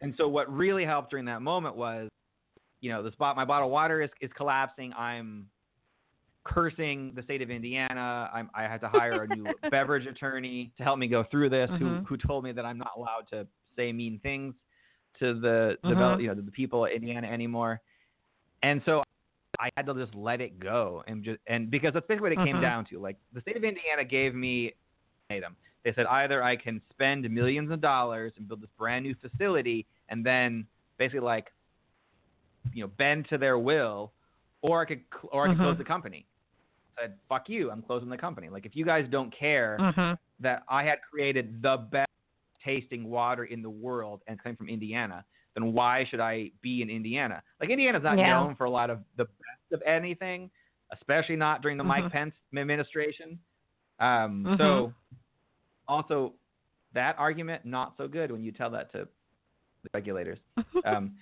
S4: And so what really helped during that moment was, you know, the spot my bottle of water is is collapsing. I'm cursing the state of Indiana. I'm, I had to hire a new beverage attorney to help me go through this, who
S3: Mhm.
S4: who told me that I'm not allowed to say mean things to the
S3: Mhm.
S4: develop, you know, to the people of Indiana anymore. And so I had to just let it go and just and because that's basically what it came
S3: Mhm.
S4: down to. Like the state of Indiana gave me ultimatum. They said either I can spend millions of dollars and build this brand new facility and then basically like you know bend to their will, or I could cl- or I could
S3: Mhm.
S4: close the company. Said fuck you, I'm closing the company. Like if you guys don't care
S3: Mhm.
S4: that I had created the best tasting water in the world and came from Indiana, then why should I be in Indiana? Like Indiana's not
S3: Yeah.
S4: known for a lot of the best of anything, especially not during the Mike
S3: Mhm.
S4: Pence administration. Um,
S3: Mhm.
S4: So also that argument not so good when you tell that to the regulators. um,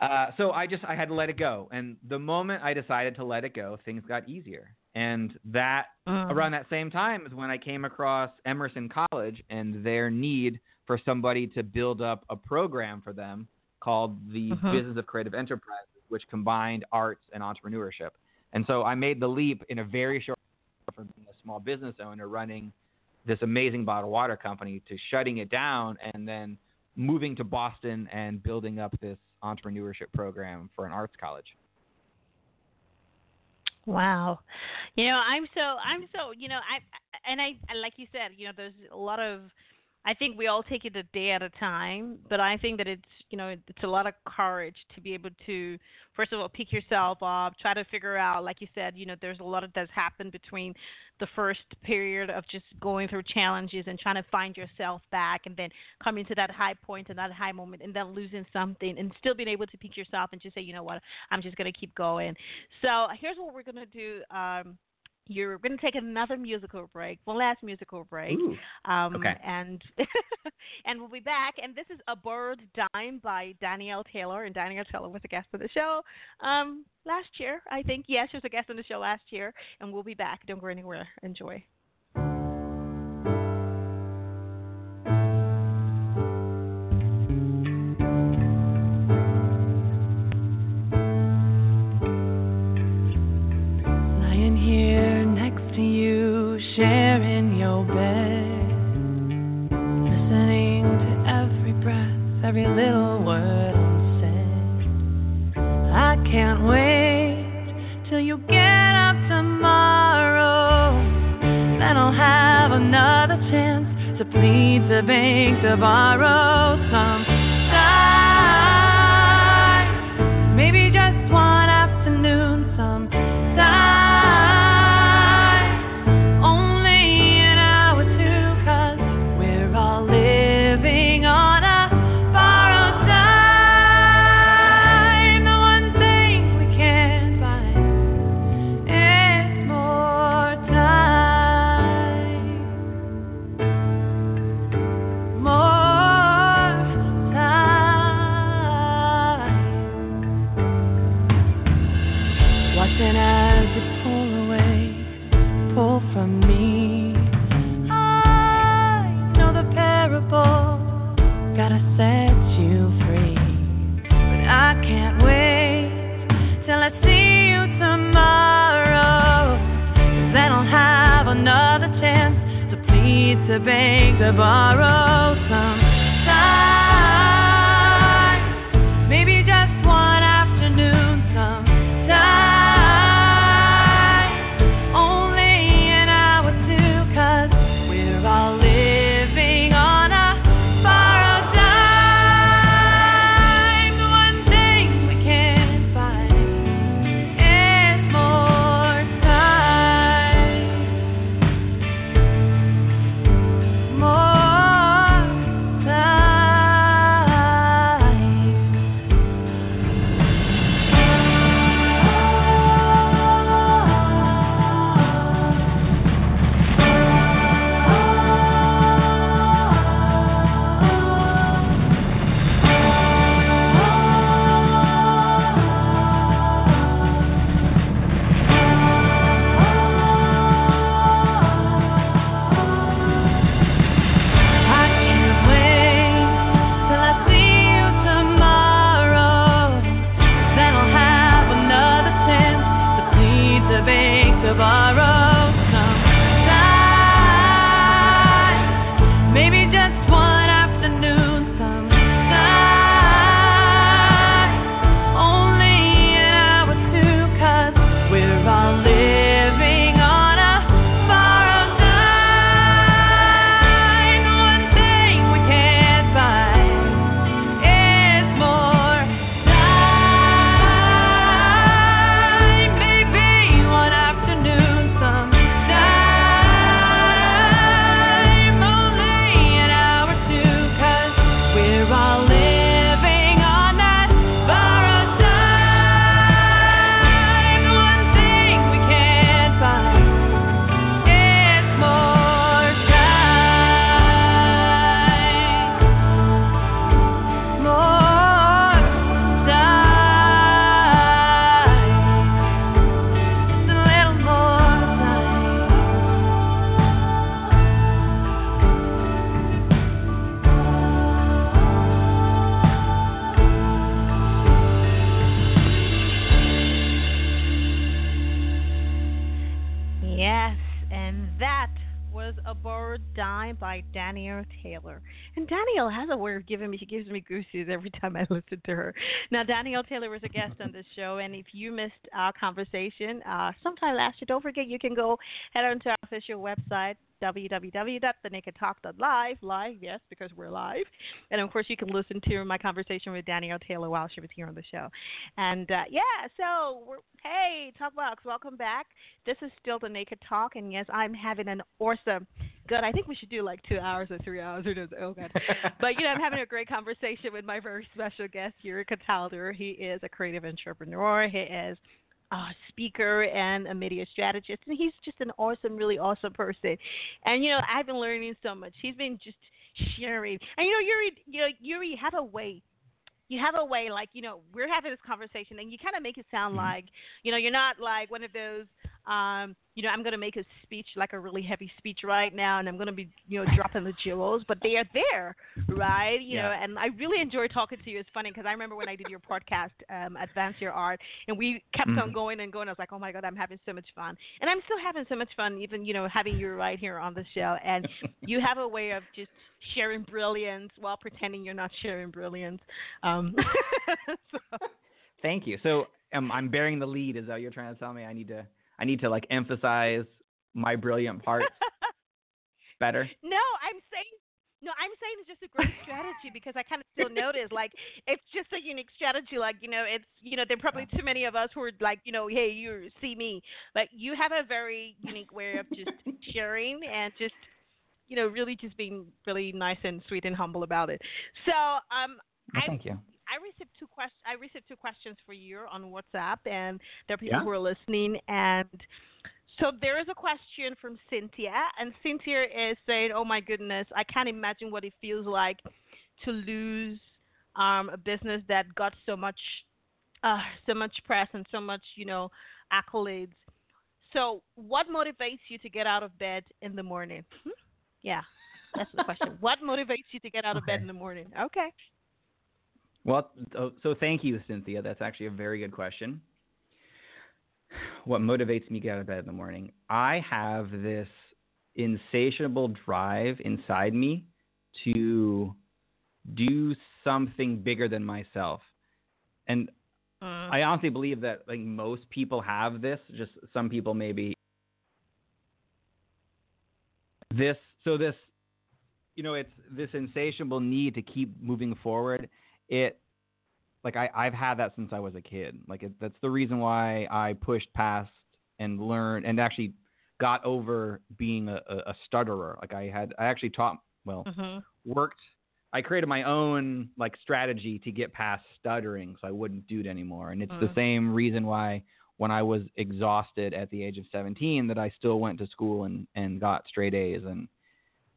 S4: uh, so I just I had to let it go, and the moment I decided to let it go, things got easier. And that
S3: Mm.
S4: around that same time is when I came across Emerson College and their need for somebody to build up a program for them called the
S3: Mhm.
S4: Business of Creative Enterprises, which combined arts and entrepreneurship. And so I made the leap in a very short time from being a small business owner running this amazing bottled water company to shutting it down and then moving to Boston and building up this entrepreneurship program for an arts college.
S3: Wow. You know, I'm so I'm so you know I and I like you said, you know, there's a lot of I think we all take it a day at a time, but I think that it's you know it's a lot of courage to be able to first of all pick yourself up, try to figure out like you said, you know, there's a lot of that's happened between the first period of just going through challenges and trying to find yourself back and then coming to that high point and that high moment and then losing something and still being able to pick yourself and just say, you know what, I'm just gonna keep going. So here's what we're gonna do. Um, you're going to take another musical break, one last musical break, um,
S4: Okay.
S3: and and we'll be back. And this is "A Bird Dime" by Danielle Taylor, and Danielle Taylor was a guest on the show um, last year, I think. Yes, she was a guest on the show last year, and we'll be back. Don't go anywhere. Enjoy.
S7: To beg, to borrow
S3: every time I listen to her. Now, Danielle Taylor was a guest on this show, and if you missed our conversation uh, sometime last year, don't forget you can go head on to official website, www.thenakedtalk.live, live, yes, because we're live. And of course, you can listen to my conversation with Danielle Taylor while she was here on the show. And uh, yeah, so we're, hey, Talkbox, welcome back. This is still the Naked Talk, and yes, I'm having an awesome. Good. I think we should do like two hours or three hours. Who knows? Oh God. But you know, I'm having a great conversation with my very special guest, Yuri Cataldo. He is a creative entrepreneur. He is uh, speaker and a media strategist, and he's just an awesome, really awesome person. And you know, I've been learning so much. He's been just sharing, and you know, Yuri, you know, Yuri, have a way. You have a way, like you know, we're having this conversation, and you kind of make it sound
S4: Mm-hmm.
S3: like, you know, you're not like one of those, um, you know, I'm going to make a speech like a really heavy speech right now, and I'm going to be, you know, dropping the jewels, but they are there, right? You know, and I really enjoy talking to you. It's funny because I remember when I did your podcast, um, Advance Your Art, and we kept on
S4: Mhm.
S3: going and going. I was like, oh my god, I'm having so much fun, and I'm still having so much fun, even you know, having you right here on the show. And you have a way of just sharing brilliance while pretending you're not sharing brilliance. Um, so,
S4: Thank you. So um, I'm bearing the lead. Is that what you're trying to tell me? I need to I need to like emphasize my brilliant parts better.
S3: no, I'm saying. No, I'm saying it's just a great strategy because I kind of still notice like it's just a unique strategy. Like you know, it's you know there are probably too many of us who are like you know, hey, you see me, but you have a very unique way of just sharing and just you know really just being really nice and sweet and humble about it. So um,
S4: Well, thank you.
S3: I received two questions. I received two questions for you on WhatsApp, and there are people
S4: Yeah.
S3: who are listening. And so there is a question from Cynthia, and Cynthia is saying, "Oh my goodness, I can't imagine what it feels like to lose um, a business that got so much, uh, so much press and so much, you know, accolades. So, what motivates you to get out of bed in the morning? Hmm? Yeah, that's the question. what motivates you to get out of bed in the morning? Okay.
S4: Well, so, so thank you, Cynthia. That's actually a very good question. What motivates me to get out of bed in the morning? I have this insatiable drive inside me to do something bigger than myself. And
S3: Mm.
S4: I honestly believe that like most people have this. Just some people maybe this. So this, you know, it's this insatiable need to keep moving forward. It like I I've had that since I was a kid. Like it, that's the reason why I pushed past and learned and actually got over being a, a, stutterer. Like I had I actually taught well
S3: Mhm.
S4: worked I created my own like strategy to get past stuttering so I wouldn't do it anymore. And it's the
S3: Mm.
S4: same reason why when I was exhausted at the age of 17 that I still went to school and and got straight A's and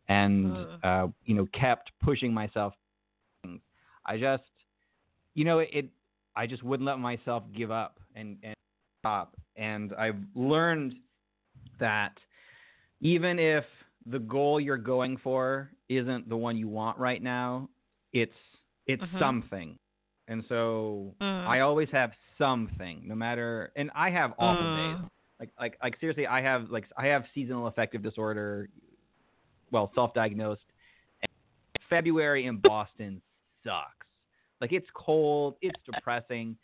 S4: and
S3: Mm.
S4: uh you know kept pushing myself I just you know it I just wouldn't let myself give up and and stop and I've learned that even if the goal you're going for isn't the one you want right now, it's it's
S3: Mhm.
S4: something. And so
S3: Mm.
S4: I always have something, no matter and I have awful
S3: Mm.
S4: days. Like like like seriously, I have like I have seasonal affective disorder, well, self-diagnosed. And February in Boston sucks. Like it's cold, it's depressing,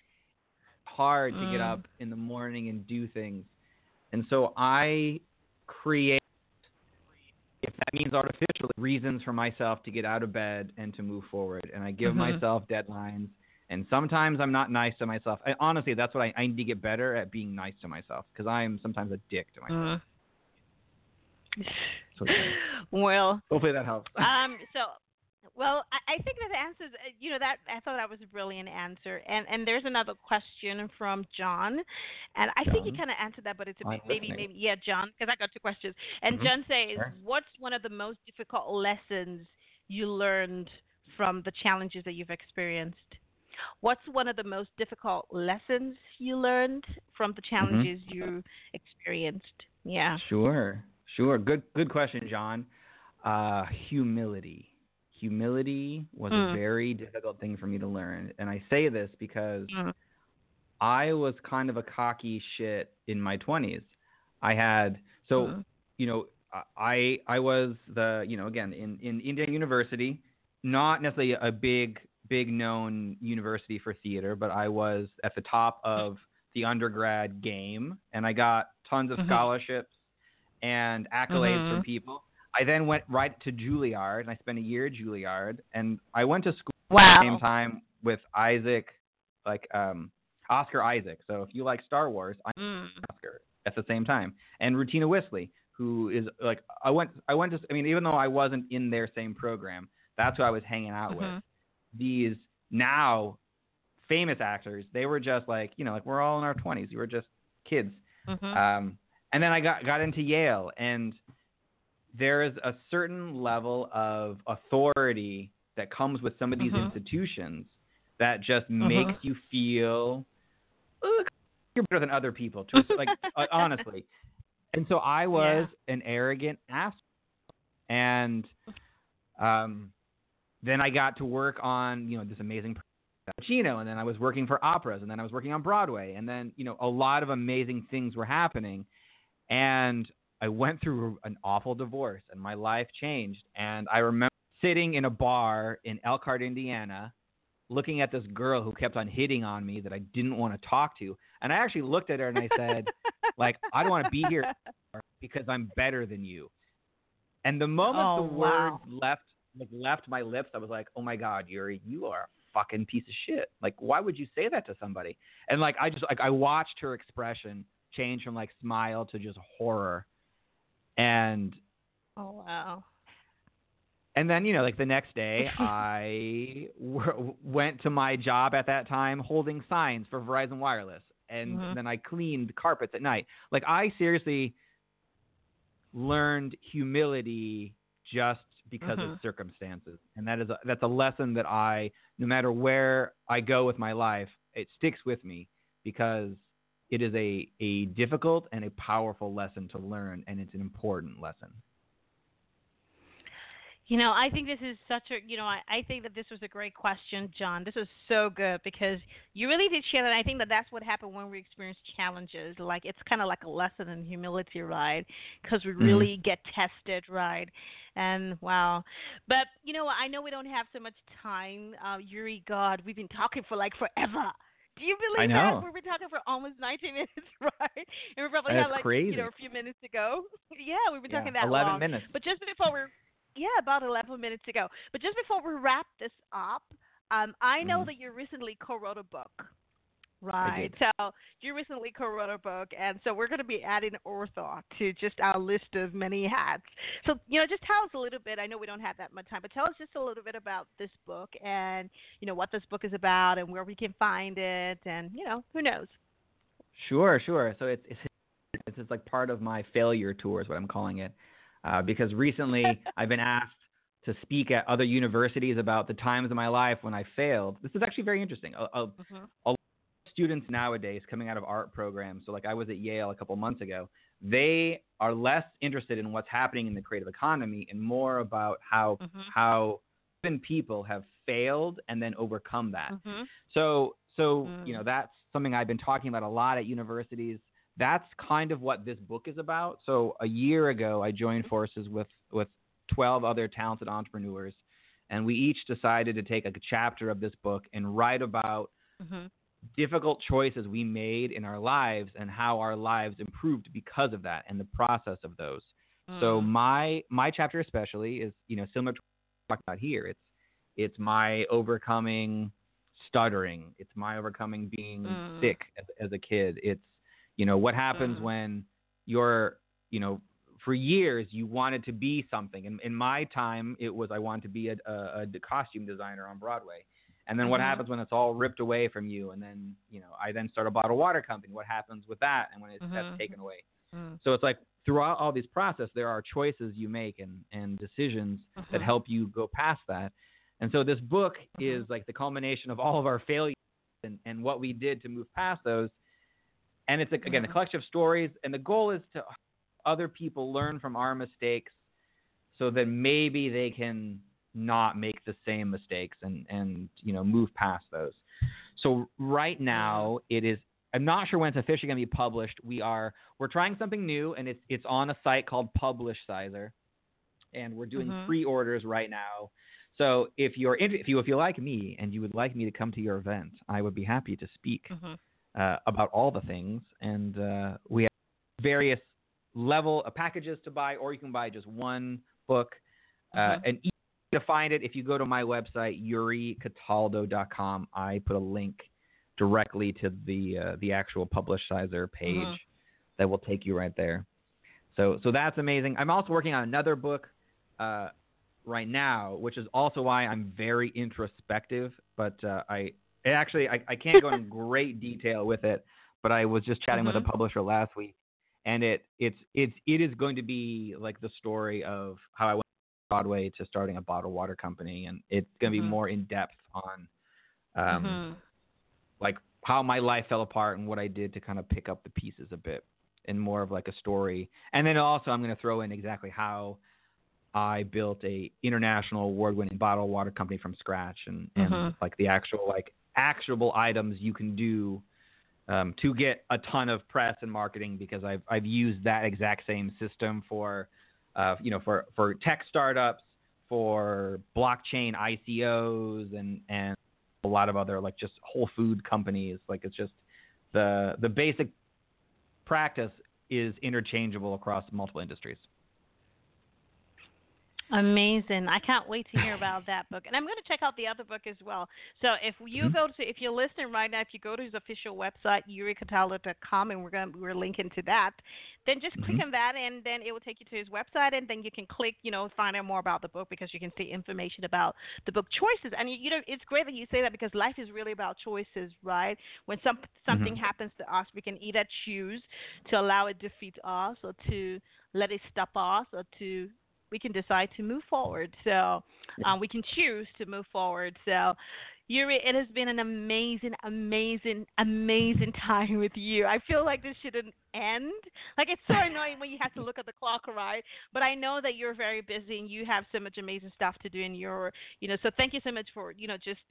S4: hard to get
S3: Mm.
S4: up in the morning and do things. And so I create if that means artificially reasons for myself to get out of bed and to move forward and I give
S3: Mhm.
S4: myself deadlines and sometimes I'm not nice to myself. I, honestly, that's what I, I need to get better at being nice to myself because I am sometimes a dick to myself. So,
S3: well,
S4: hopefully that helps.
S3: um, so, well, I, think that answers. uh, You know, that I thought that was a brilliant answer. And and there's another question from John, and I think you kind of answered that, but it's a maybe
S4: listening.
S3: maybe yeah, John, because I got two questions. And
S4: Mhm.
S3: John says,
S4: Sure.
S3: what's one of the most difficult lessons you learned from the challenges that you've experienced? What's one of the most difficult lessons you learned from the challenges you experienced? Yeah.
S4: Sure, sure. Good, good question, John. Uh, humility. Humility was
S3: Mm.
S4: a very difficult thing for me to learn, and I say this because
S3: Mm.
S4: I was kind of a cocky shit in my twenties. I had so
S3: Mm.
S4: you know I I was the you know again in in Indiana University, not necessarily a big big known university for theater, but I was at the top of the undergrad game, and I got tons of
S3: Mhm.
S4: scholarships and accolades
S3: Mhm.
S4: from people. I then went right to Juilliard, and I spent a year at Juilliard, and I went to school at the same time with Isaac, like um, Oscar Isaac. So if you like Star Wars, I'm
S3: Mm.
S4: Oscar at the same time, and Rutina Wesley, who is like I went I went to I mean even though I wasn't in their same program, that's who I was hanging out with.
S3: Mhm.
S4: These now famous actors, they were just like you know like we're all in our twenties, we were just kids.
S3: Mhm.
S4: Um, and then I got got into Yale, and there is a certain level of authority that comes with some of these
S3: Mhm.
S4: institutions that just
S3: Mhm.
S4: makes you feel you're better than other people. To like honestly, and so I was an arrogant ass, and um, then I got to work on you know this amazing Pacino, and then I was working for operas, and then I was working on Broadway, and then you know a lot of amazing things were happening, and I went through an awful divorce, and my life changed, and I remember sitting in a bar in Elkhart, Indiana, looking at this girl who kept on hitting on me that I didn't want to talk to, and I actually looked at her and I said, like, I don't want to be here because I'm better than you. And the moment
S3: Oh,
S4: the
S3: wow.
S4: words left like left my lips, I was like, "Oh my God, Yuri, you are a fucking piece of shit. Like, why would you say that to somebody?" And like, I just like I watched her expression change from like smile to just horror, and
S3: Oh wow.
S4: and then you know like the next day I w- went to my job at that time holding signs for Verizon Wireless, and
S3: Mhm.
S4: then I cleaned carpets at night. Like I seriously learned humility just because
S3: Mhm.
S4: of circumstances, and that is a, that's a lesson that I, no matter where I go with my life, it sticks with me because it is a a difficult and a powerful lesson to learn, and it's an important lesson.
S3: You know, I think this is such a, you know, I, I think that this was a great question, John. This was so good because you really did share that. I think that that's what happened when we experience challenges. Like, it's kind of like a lesson in humility, right? Because we really get tested, right? And wow. But, you know, I know we don't have so much time. Uh, Yuri, God, we've been talking for like forever. Do you believe that? We've been talking for almost 90 minutes, right? And we probably
S4: That's
S3: had like,
S4: crazy.
S3: you know, a few minutes to go. Yeah, we've been
S4: Yeah,
S3: talking that
S4: Eleven
S3: long.
S4: minutes.
S3: But just before we're yeah, about eleven minutes ago. But just before we wrap this up, um, I know
S4: Mhm.
S3: that you recently co-wrote a book, right? So you recently co-wrote a book, and so we're going to be adding Ortho to just our list of many hats. So you know, just tell us a little bit. I know we don't have that much time, but tell us just a little bit about this book and you know what this book is about and where we can find it, and you know, who knows?
S4: Sure, sure. So it's it's it's like part of my failure tour is what I'm calling it, uh, because recently I've been asked to speak at other universities about the times in my life when I failed. This is actually very interesting. A, a,
S3: Mm-hmm.
S4: Students nowadays coming out of art programs, so like I was at Yale a couple months ago, they are less interested in what's happening in the creative economy and more about how
S3: Mhm.
S4: how even people have failed and then overcome that.
S3: Mm-hmm.
S4: So, so
S3: Mm.
S4: you know, that's something I've been talking about a lot at universities. That's kind of what this book is about. So, a year ago, I joined forces with with 12 other talented entrepreneurs, and we each decided to take a chapter of this book and write about
S3: Mm-hmm.
S4: Difficult choices we made in our lives and how our lives improved because of that and the process of those. So
S3: Mm.
S4: my my chapter especially is you know similar to what we talked about here. It's it's my overcoming stuttering. It's my overcoming being
S3: Mm.
S4: sick as, as a kid. It's you know what happens
S3: Mm.
S4: when you're you know for years you wanted to be something. And in my time it was I wanted to be a, a, a costume designer on Broadway. And then what
S3: Mhm.
S4: happens when it's all ripped away from you? And then you know I then start a bottled water company. What happens with that? And when it's
S3: Mhm.
S4: that's taken away?
S3: Mm.
S4: So it's like throughout all these process, there are choices you make and, and decisions that
S3: Mhm.
S4: help you go past that. And so this book
S3: Mhm.
S4: is like the culmination of all of our failures and, and what we did to move past those. And it's again a
S3: Mhm.
S4: collection of stories, and the goal is to other people learn from our mistakes, so that maybe they can not make the same mistakes and and you know move past those. So right now it is I'm not sure when it's officially going to be published. We are we're trying something new, and it's it's on a site called Publishizer, and we're doing
S3: Mhm.
S4: pre-orders right now. So if you're inter- if you if you like me and you would like me to come to your event, I would be happy to speak
S3: Mhm.
S4: uh, about all the things. And uh, we have various level of packages to buy, or you can buy just one book. Uh,
S3: Mhm.
S4: and easy to find it if you go to my website yuricataldo.com. I put a link directly to the uh, the actual Publishizer page
S3: Mhm.
S4: that will take you right there. So so that's amazing. I'm also working on another book uh, right now, which is also why I'm very introspective. But uh, I actually I, I can't go in great detail with it. But I was just chatting with a
S3: Mhm.
S4: publisher last week, and it it's it's it is going to be like the story of how I went Broadway to starting a bottled water company, and it's going to be
S3: Mhm.
S4: more in depth on um,
S3: Mhm.
S4: like how my life fell apart and what I did to kind of pick up the pieces a bit and more of like a story. And then also I'm going to throw in exactly how I built a international award-winning bottled water company from scratch and, and
S3: Mhm.
S4: like the actual like actionable items you can do um, to get a ton of press and marketing because I've I've used that exact same system for uh, you know for for tech startups for blockchain ICOs and and a lot of other like just whole food companies. Like it's just the the basic practice is interchangeable across multiple industries
S3: Amazing. I can't wait to hear about that book. And I'm going to check out the other book as well. So if you
S4: Mhm.
S3: go to if you're listening right now, if you go to his official website, yuricataldo.com and we're going to, we're linking to that, then just click
S4: Mhm.
S3: on that and then it will take you to his website and then you can click, you know, find out more about the book because you can see information about the book choices. And you, you know, it's great that you say that because life is really about choices, right? When some something
S4: Mhm.
S3: happens to us, we can either choose to allow it to defeat us or to let it stop us or to we can decide to move forward. So um, we can choose to move forward. So Yuri, it has been an amazing, amazing, amazing time with you. I feel like this shouldn't end. Like it's so annoying when you have to look at the clock, right? But I know that you're very busy and you have so much amazing stuff to do in your, you know. So thank you so much for, you know, just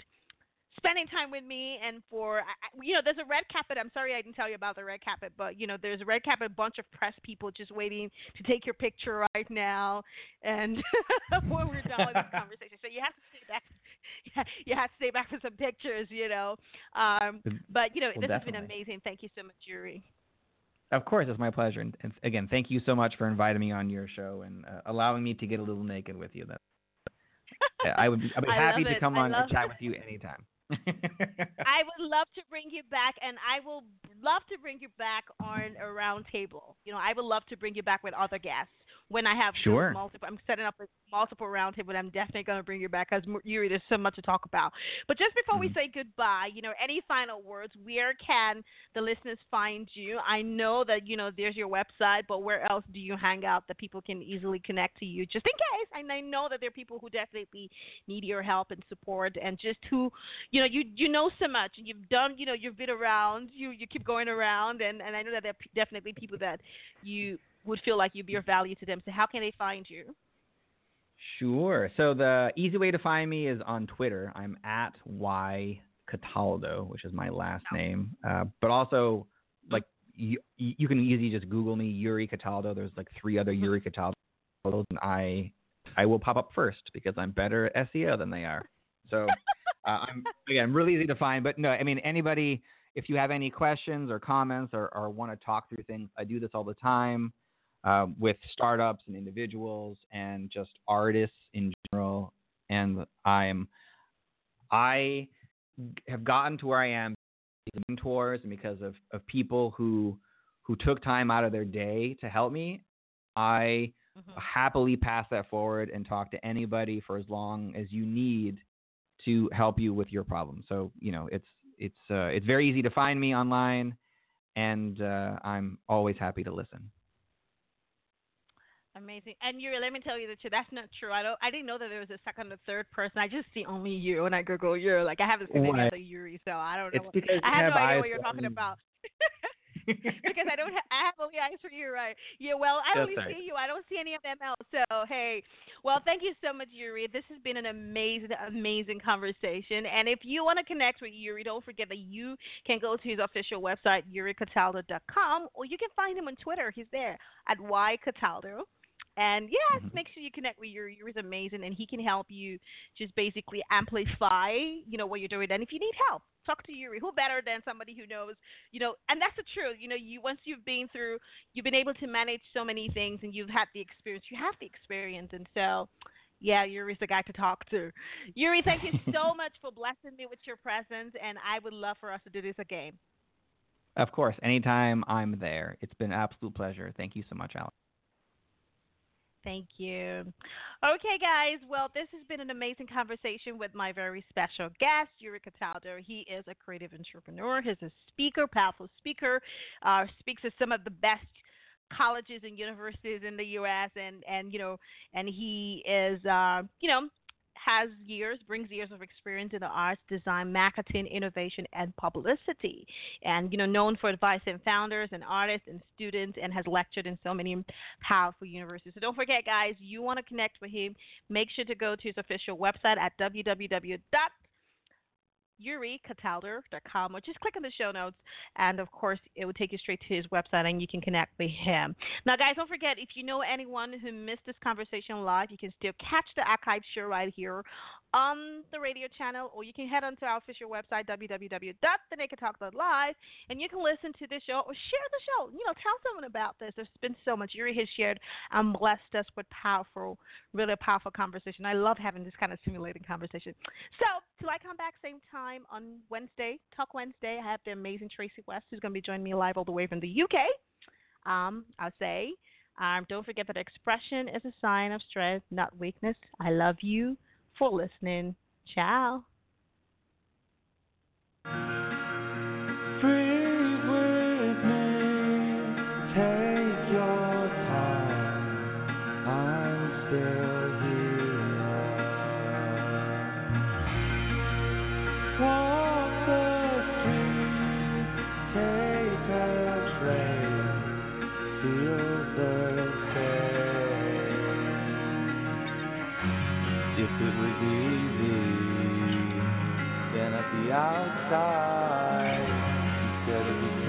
S3: spending time with me and for you know there's a red carpet i'm sorry i didn't tell you about the red carpet but you know there's a red carpet bunch of press people just waiting to take your picture right now and when we're done with this conversation so you have to stay back yeah, you have to stay back for some pictures you know um but you know
S4: Well,
S3: this has been amazing thank you so much yuri
S4: Of course, it's my pleasure. And, and again, thank you so much for inviting me on your show and uh, allowing me to get a little naked with you. That I would be, I'd be happy to come
S3: I
S4: on and chat with you anytime.
S3: I would love to bring you back, and I will love to bring you back on a round table. You know, I would love to bring you back with other guests when I have
S4: Sure.
S3: multiple. I'm setting up a multiple round table, and I'm definitely going to bring you back because Yuri, there's so much to talk about. But just before we
S4: Mhm.
S3: say goodbye, you know, any final words? Where can the listeners find you? I know that you know there's your website, but where else do you hang out that people can easily connect to you, just in case? And I know that there are people who definitely need your help and support, and just who you know, you you know so much, and you've done, you know, you've been around, you you keep going around, and and I know that there are definitely people that you would feel like you'd be of value to them. So how can they find you?
S4: Sure. So the easy way to find me is on Twitter. I'm at y Cataldo, which is my last name. Uh, but also, like you, you can easily just Google me, Yuri Cataldo. There's like three other Yuri Cataldo, and I I will pop up first because I'm better at SEO than they are. So uh, I'm again really easy to find. But no, I mean anybody. If you have any questions or comments or, or want to talk through things, I do this all the time uh, with startups and individuals and just artists in general. And I'm, I have gotten to where I am because of mentors and because of, of people who who took time out of their day to help me. I
S3: Mm-hmm.
S4: happily pass that forward and talk to anybody for as long as you need to help you with your problem. So you know it's it's uh, it's very easy to find me online, and uh, I'm always happy to listen.
S3: Amazing. And Yuri, let me tell you the truth. That's not true. I don't. I didn't know that there was a second or third person. I just see only you when I Google Yuri. Like I haven't seen any
S4: Right.
S3: other Yuri, so I don't know.
S4: It's because
S3: I
S4: you
S3: have
S4: have
S3: no idea what you're talking about. because I don't ha- I have only eyes for you, right? Yeah, well, I
S4: That's
S3: only
S4: right.
S3: see you. I don't see any of them else. So, hey, well, thank you so much, Yuri. This has been an amazing, amazing conversation. And if you want to connect with Yuri, don't forget that you can go to his official website, yuricataldo.com, or you can find him on Twitter. He's there at ycataldo. And yes,
S4: Mhm.
S3: make sure you connect with Yuri. Yuri's amazing, and he can help you just basically amplify, you know, what you're doing. And if you need help, talk to Yuri. Who better than somebody who knows, you know? And that's the truth. You know, you once you've been through, you've been able to manage so many things, and you've had the experience. You have the experience, and so. Yeah, Yuri's the guy to talk to. Yuri, thank you so much for blessing me with your presence, and I would love for us to do this again.
S4: Of course, anytime I'm there. It's been an absolute pleasure. Thank you so much, Alex.
S3: Thank you. Okay, guys. Well, this has been an amazing conversation with my very special guest, Yuri Cataldo. He is a creative entrepreneur. He's a speaker, powerful speaker. Uh, speaks at some of the best colleges and universities in the U.S. and and you know, and he is uh, you know has years, brings years of experience in the arts, design, marketing, innovation, and publicity. And, you know, known for advice advising founders and artists and students and has lectured in so many powerful universities. So don't forget, guys, you want to connect with him, make sure to go to his official website at www yuricataldo.com or just click on the show notes and of course it will take you straight to his website and you can connect with him. Now guys don't forget if you know anyone who missed this conversation live you can still catch the archive show right here on the radio channel or you can head on to our official website www.thenakedtalk.live and you can listen to this show or share the show. You know tell someone about this. There's been so much. Yuri has shared and blessed us with powerful really powerful conversation. I love having this kind of stimulating conversation. So till i come back same time on wednesday talk wednesday? I have the amazing tracy west who's going to be joining me live all the way from the uk um, i'll say um, don't forget that expression is a sign of strength not weakness. I love you for listening. Ciao
S6: easy, then at the outside, instead of the